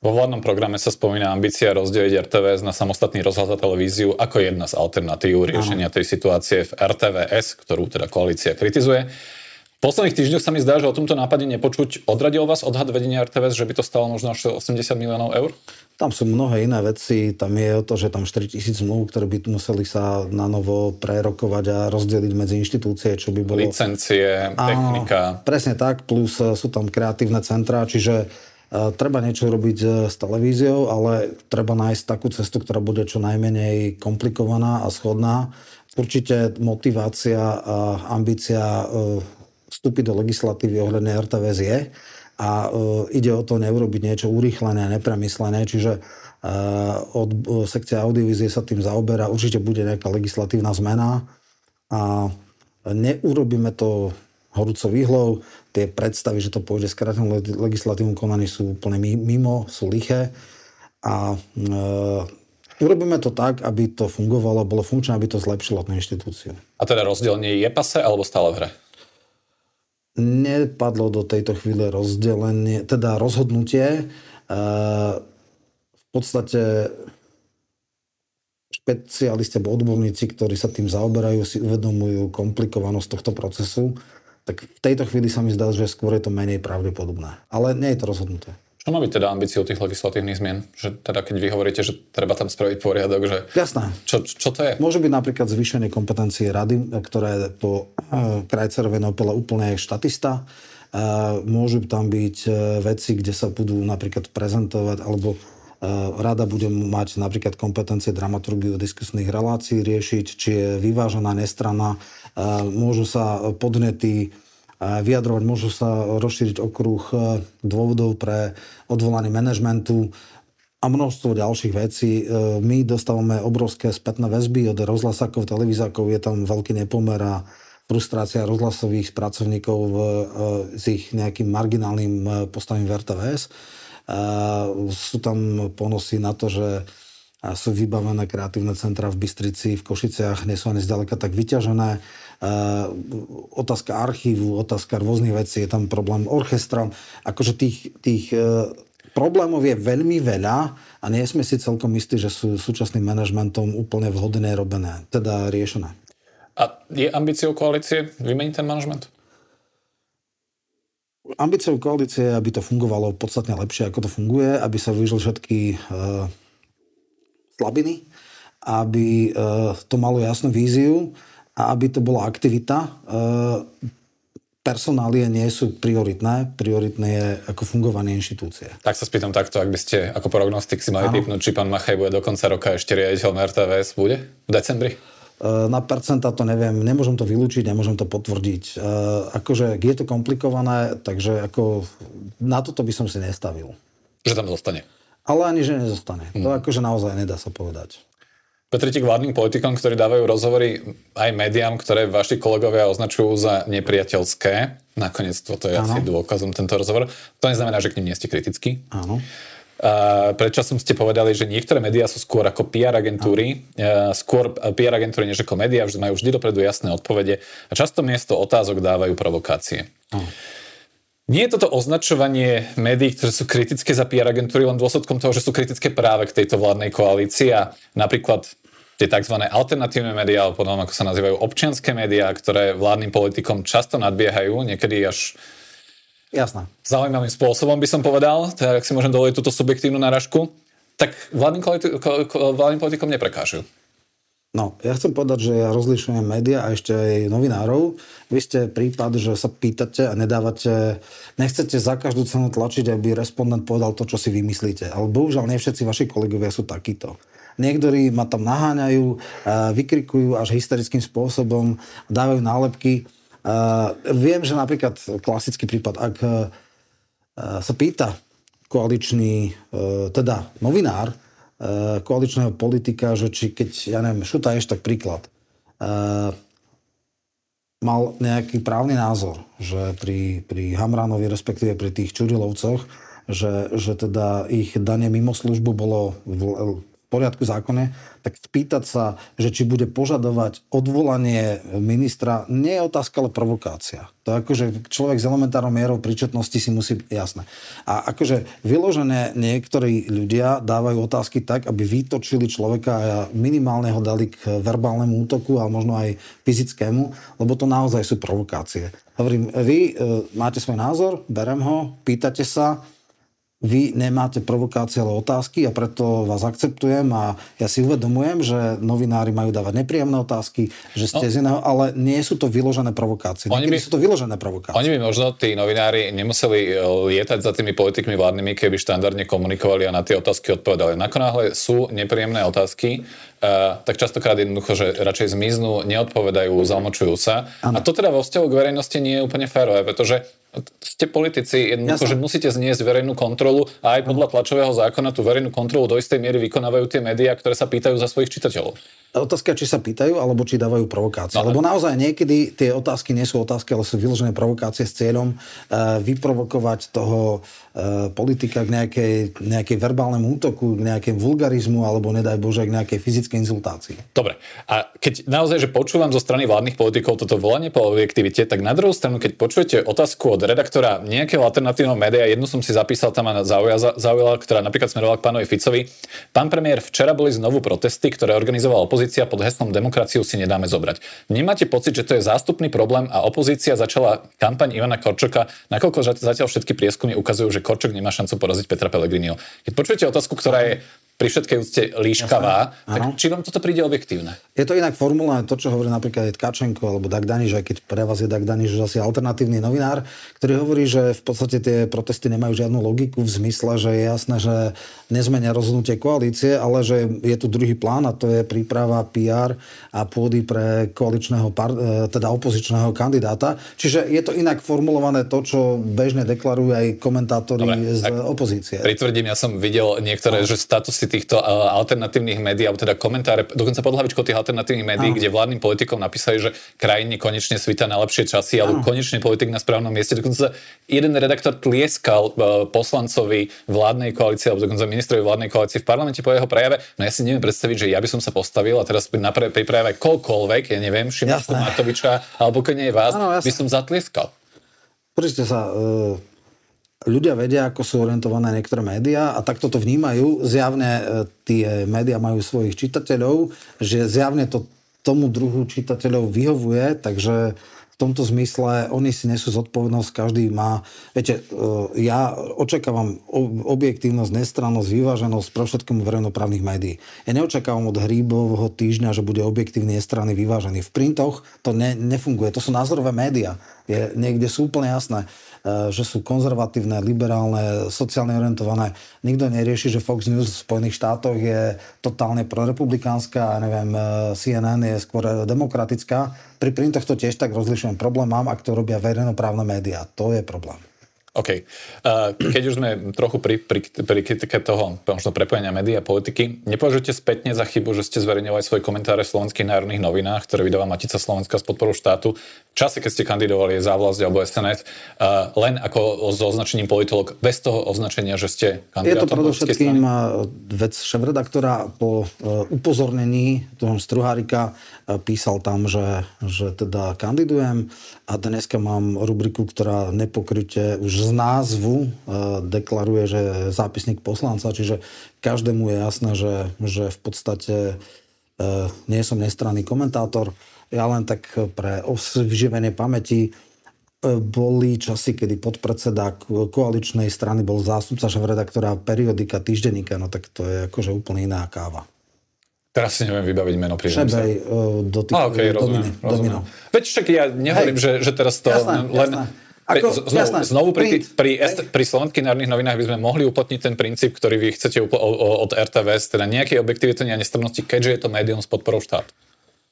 Vo vládnom programe sa spomína ambícia rozdeliť RTVS na samostatný rozhľad a televíziu ako jedna z alternatív riešenia tej situácie v RTVS, ktorú teda koalícia kritizuje. V posledných týždňoch sa mi zdá, že o tomto nápade nepočuť. Odradil vás odhad vedenia RTVS, že by to stalo možno až 80 miliónov eur? Tam sú mnohé iné veci. Tam je o to, že tam 4 tisíc zmluv, ktoré by museli sa na novo prerokovať a rozdeliť medzi inštitúcie, čo by bolo... Licencie, technika. Áno, presne tak, plus sú tam kreatívne centrá, čiže Treba niečo robiť s televíziou, ale treba nájsť takú cestu, ktorá bude čo najmenej komplikovaná a schodná. Určite motivácia a ambícia e, vstúpiť do legislatívy ohľadne RTVS je a e, ide o to neurobiť niečo urýchlené nepremyslené, čiže od sekcia audiovízie sa tým zaoberá, určite bude nejaká legislatívna zmena a neurobíme to horúco výhlov. Tie predstavy, že to pôjde skrátenom legislatívnom konaní sú úplne mimo, sú liché. A e, urobíme to tak, aby to fungovalo, bolo funkčné, aby to zlepšilo tú inštitúciu. A teda rozdelenie je pase alebo stále v hre? Nepadlo do tejto chvíle rozdelenie, teda rozhodnutie. E, v podstate špecialisti alebo odborníci, ktorí sa tým zaoberajú, si uvedomujú komplikovanosť tohto procesu tak v tejto chvíli sa mi zdá, že skôr je to menej pravdepodobné. Ale nie je to rozhodnuté. Čo má byť teda ambíciou tých legislatívnych zmien? Že teda keď vy hovoríte, že treba tam spraviť poriadok, že... Jasné. Čo, čo to je? Môže byť napríklad zvýšenie kompetencie rady, ktoré po uh, krajcerovej Nobela úplne je štatista. Uh, môžu tam byť uh, veci, kde sa budú napríklad prezentovať, alebo Rada bude mať napríklad kompetencie dramaturgiu diskusných relácií riešiť, či je vyvážená, nestranná, môžu sa podnety vyjadrovať, môžu sa rozšíriť okruh e, dôvodov pre odvolanie manažmentu a množstvo ďalších vecí. E, my dostávame obrovské spätné väzby od rozhlasákov, televízákov, je tam veľký nepomer a frustrácia rozhlasových pracovníkov e, s ich nejakým marginálnym postavením v RTVS. Sú tam ponosy na to, že a sú vybavené kreatívne centra v Bystrici, v Košiciach, nie sú ani zďaleka tak vyťažené. E, otázka archívu, otázka rôznych vecí, je tam problém orchestra. Akože tých, tých e, problémov je veľmi veľa a nie sme si celkom istí, že sú súčasným manažmentom úplne vhodné robené, teda riešené. A je ambíciou koalície vymeniť ten manažment? Ambíciou koalície je, aby to fungovalo podstatne lepšie, ako to funguje, aby sa vyžil všetky uh, slabiny, aby e, to malo jasnú víziu a aby to bola aktivita. E, personálie nie sú prioritné, prioritné je ako fungovanie inštitúcie. Tak sa spýtam takto, ak by ste ako prognostik si mali typnúť, či pán Machaj bude do konca roka ešte riaditeľom RTVS, bude v decembri? E, na percenta to neviem, nemôžem to vylúčiť, nemôžem to potvrdiť. Akože je to komplikované, takže ako na toto by som si nestavil. Že tam zostane? Ale ani, že nezostane. Hmm. To akože naozaj nedá sa povedať. Patrite k vládnym politikom, ktorí dávajú rozhovory aj médiám, ktoré vaši kolegovia označujú za nepriateľské. Nakoniec toto je ano. asi dôkazom tento rozhovor. To neznamená, že k ním nie ste kritickí. Áno. Uh, predčasom ste povedali, že niektoré médiá sú skôr ako PR agentúry, uh, skôr PR agentúry než ako médiá, majú vždy dopredu jasné odpovede a často miesto otázok dávajú provokácie. Uh. Nie je toto označovanie médií, ktoré sú kritické za PR agentúry, len dôsledkom toho, že sú kritické práve k tejto vládnej koalícii a napríklad tie tzv. alternatívne médiá, alebo potom ako sa nazývajú občianské médiá, ktoré vládnym politikom často nadbiehajú, niekedy až Jasná. zaujímavým spôsobom by som povedal, tak ak si môžem dovoliť túto subjektívnu náražku, tak vládnym, vládnym politikom neprekážujú. No, ja chcem povedať, že ja rozlišujem média a ešte aj novinárov. Vy ste prípad, že sa pýtate a nedávate, nechcete za každú cenu tlačiť, aby respondent povedal to, čo si vymyslíte. Ale bohužiaľ, nie všetci vaši kolegovia sú takíto. Niektorí ma tam naháňajú, vykrikujú až hysterickým spôsobom, dávajú nálepky. Viem, že napríklad klasický prípad, ak sa pýta koaličný, e, teda novinár, koaličného politika, že či keď, ja neviem, Šutaješ, tak príklad, uh, mal nejaký právny názor, že pri, pri Hamránovi, respektíve pri tých Čurilovcoch, že, že teda ich danie mimo službu bolo poriadku zákone, tak spýtať sa, že či bude požadovať odvolanie ministra, nie je otázka, ale provokácia. To akože človek s elementárnou mierou príčetnosti si musí, jasné. A akože vyložené niektorí ľudia dávajú otázky tak, aby vytočili človeka a minimálne ho dali k verbálnemu útoku a možno aj fyzickému, lebo to naozaj sú provokácie. Hovorím, vy e, máte svoj názor, berem ho, pýtate sa, vy nemáte provokácie, ale otázky a preto vás akceptujem a ja si uvedomujem, že novinári majú dávať nepríjemné otázky, že ste no. z iného, ale nie sú to vyložené provokácie. Oni by, sú to vyložené provokácie. Oni by možno, tí novinári, nemuseli e, lietať za tými politikmi vládnymi, keby štandardne komunikovali a na tie otázky odpovedali. Nakonáhle sú nepríjemné otázky, Uh, tak častokrát jednoducho, že radšej zmiznú, neodpovedajú, zamočujú sa. Ano. A to teda vo vzťahu k verejnosti nie je úplne férové, pretože ste politici, jednoducho, že musíte zniesť verejnú kontrolu a aj podľa tlačového zákona tú verejnú kontrolu do istej miery vykonávajú tie médiá, ktoré sa pýtajú za svojich čitateľov. Otázka, či sa pýtajú, alebo či dávajú provokácie. No, Lebo naozaj niekedy tie otázky nie sú otázky, ale sú vyložené provokácie s cieľom uh, vyprovokovať toho politika k nejakej, nejakej verbálnemu útoku, k nejakej vulgarizmu, alebo nedaj Bože, k nejakej fyzickej insultácii. Dobre. A keď naozaj, že počúvam zo strany vládnych politikov toto volanie po objektivite, tak na druhú stranu, keď počujete otázku od redaktora nejakého alternatívneho média, jednu som si zapísal tam a zaujala, ktorá napríklad smerovala k pánovi Ficovi. Pán premiér, včera boli znovu protesty, ktoré organizoval opozícia pod heslom demokraciu si nedáme zobrať. Nemáte pocit, že to je zástupný problém a opozícia začala kampaň Ivana Korčoka, nakoľko zatiaľ všetky prieskumy ukazujú, že Korčok nemá šancu poraziť Petra Pellegriniho. Keď počujete otázku, ktorá je pri všetkej úcte líškavá, tak či vám toto príde objektívne? Je to inak formulované to, čo hovorí napríklad aj Tkačenko alebo Dag Daniš, aj keď pre vás je Dag Daniš už asi alternatívny novinár, ktorý hovorí, že v podstate tie protesty nemajú žiadnu logiku v zmysle, že je jasné, že nezmenia rozhodnutie koalície, ale že je tu druhý plán a to je príprava PR a pôdy pre koaličného, e, teda opozičného kandidáta. Čiže je to inak formulované to, čo bežne deklarujú aj komentátori Dobre, z opozície. Pritvrdím, ja som videl niektoré, no. že statusy týchto uh, alternatívnych médií, alebo teda komentáre, dokonca pod hlavičkou tých alternatívnych médií, kde vládnym politikom napísali, že krajine konečne svita na lepšie časy, alebo konečne politik na správnom mieste. Dokonca jeden redaktor tlieskal uh, poslancovi vládnej koalície, alebo dokonca ministrovi vládnej koalície v parlamente po jeho prejave. No ja si neviem predstaviť, že ja by som sa postavil a teraz na pre, pri prejave koľkoľvek, ja neviem, Šimošku Matoviča, alebo keď nie vás, ano, by som zatlieskal. Pozrite sa, uh ľudia vedia, ako sú orientované niektoré médiá a takto to vnímajú. Zjavne e, tie médiá majú svojich čitateľov, že zjavne to tomu druhu čitateľov vyhovuje, takže v tomto zmysle oni si nesú zodpovednosť, každý má... Viete, e, ja očakávam objektívnosť, nestrannosť, vyváženosť pre všetkom verejnoprávnych médií. Ja neočakávam od Hríbovho týždňa, že bude objektívny, nestranný, vyvážený. V printoch to ne, nefunguje. To sú názorové médiá. Je, niekde sú úplne jasné. Eh, že sú konzervatívne, liberálne, sociálne orientované. Nikto nerieši, že Fox News v Spojených štátoch je totálne prorepublikánska, a neviem, eh, CNN je skôr demokratická. Pri printoch to tiež tak rozlišujem. Problém mám, ak to robia verejnoprávne médiá. To je problém. OK. Keď už sme trochu pri, pri, pri kritike toho možno prepojenia médií a politiky, nepovažujete spätne za chybu, že ste zverejňovali svoje komentáre v slovenských národných novinách, ktoré vydáva Matica Slovenska s podporou štátu, v čase, keď ste kandidovali za vlast alebo SNS, len ako so označením politolog, bez toho označenia, že ste kandidátom Je to predovšetkým vec šéf-redaktora po e, upozornení toho Struhárika písal tam, že, že teda kandidujem a dneska mám rubriku, ktorá nepokryte už z názvu e, deklaruje, že zápisník poslanca, čiže každému je jasné, že, že v podstate e, nie som nestranný komentátor. Ja len tak pre vyživenie pamäti e, boli časy, kedy podpredseda koaličnej strany bol zástupca šéf-redaktora periodika týždenníka, no tak to je akože úplne iná káva. Teraz si neviem vybaviť meno pri Šebej, uh, do tých, ah, okay, rozumiem, rozumiem. Veď však ja nehovorím, že, že teraz to jasné, len... Jasné ako, znovu, jasné, znovu pri, pri, pri slovenských národných novinách by sme mohli uplatniť ten princíp, ktorý vy chcete od RTVS, teda nejakej objektivity a nestrannosti, keďže je to médium s podporou štátu.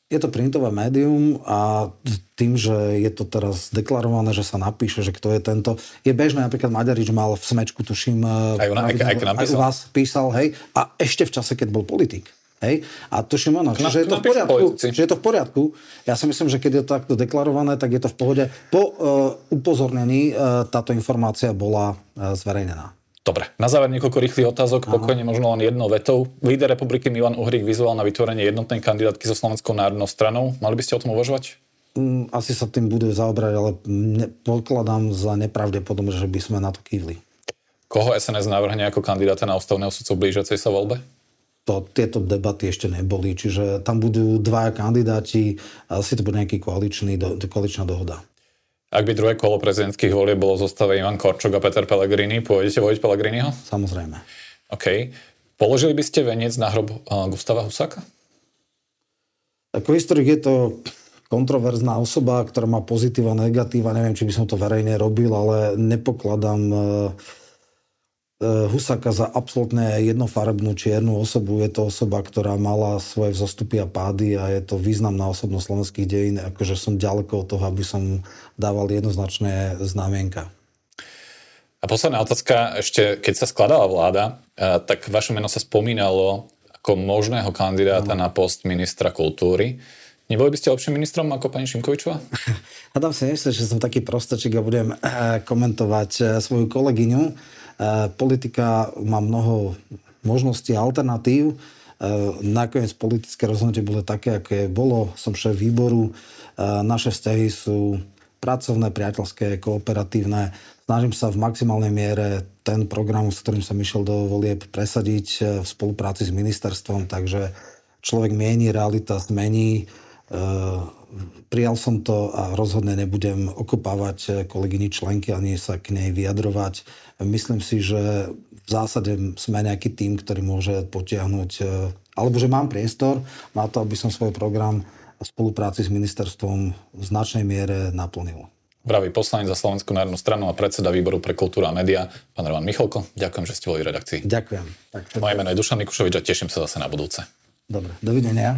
Je to printové médium a tým, že je to teraz deklarované, že sa napíše, že kto je tento. Je bežné, napríklad Maďarič mal v smečku, tuším, aj, ona, aj, aj, aj, aj vás písal, hej, a ešte v čase, keď bol politik. Hej? A tuším ono, že je to v poriadku. Že je to v poriadku. Ja si myslím, že keď je to takto deklarované, tak je to v pohode. Po uh, upozornení uh, táto informácia bola uh, zverejnená. Dobre, na záver niekoľko rýchlych otázok, pokojne možno len jednou vetou. Líder republiky Milan Uhrík vyzval na vytvorenie jednotnej kandidátky so Slovenskou národnou stranou. Mali by ste o tom uvažovať? Mm, asi sa tým bude zaobrať, ale ne, pokladám za nepravdepodobné, že by sme na to kývli. Koho SNS navrhne ako kandidáta na ústavného sudcu v blížiacej sa voľbe? To, tieto debaty ešte neboli, čiže tam budú dva kandidáti asi to bude nejaký koaličný, do, koaličná dohoda. Ak by druhé kolo prezidentských volieb bolo zostave Ivan Korčok a Peter Pellegrini, pôjdete voliť Pellegriniho? Samozrejme. OK. Položili by ste veniec na hrob Gustava Husáka? Ako historik je to kontroverzná osoba, ktorá má pozitíva, negatíva. Neviem, či by som to verejne robil, ale nepokladám Eh, Husaka za absolútne jednofarebnú čiernu osobu. Je to osoba, ktorá mala svoje vzostupy a pády a je to významná osobnosť slovenských dejín. Akože som ďaleko od toho, aby som dával jednoznačné znamienka. A posledná otázka, ešte keď sa skladala vláda, eh, tak vaše meno sa spomínalo ako možného kandidáta no. na post ministra kultúry. Neboli by ste lepším ministrom ako pani Šimkovičová? *laughs* Adam si myslím, že som taký prostačik a budem eh, komentovať svoju kolegyňu. Eh, politika má mnoho možností a alternatív. Eh, nakoniec politické rozhodnutie bolo také, aké bolo. Som šéf výboru. Eh, naše vzťahy sú pracovné, priateľské, kooperatívne. Snažím sa v maximálnej miere ten program, s ktorým som išiel do volieb, presadiť v spolupráci s ministerstvom, takže človek mieni, realita zmení. Prijal som to a rozhodne nebudem okopávať kolegyni členky ani sa k nej vyjadrovať. Myslím si, že v zásade sme nejaký tým, ktorý môže potiahnuť, e, alebo že mám priestor na to, aby som svoj program v spolupráci s ministerstvom v značnej miere naplnil. Pravý poslanec za Slovenskú národnú stranu a predseda výboru pre kultúru a média, pán Roman Michalko. Ďakujem, že ste boli v redakcii. Ďakujem. Tak, Moje meno je Dušan Mikušovič a teším sa zase na budúce. Dobre, dovidenia.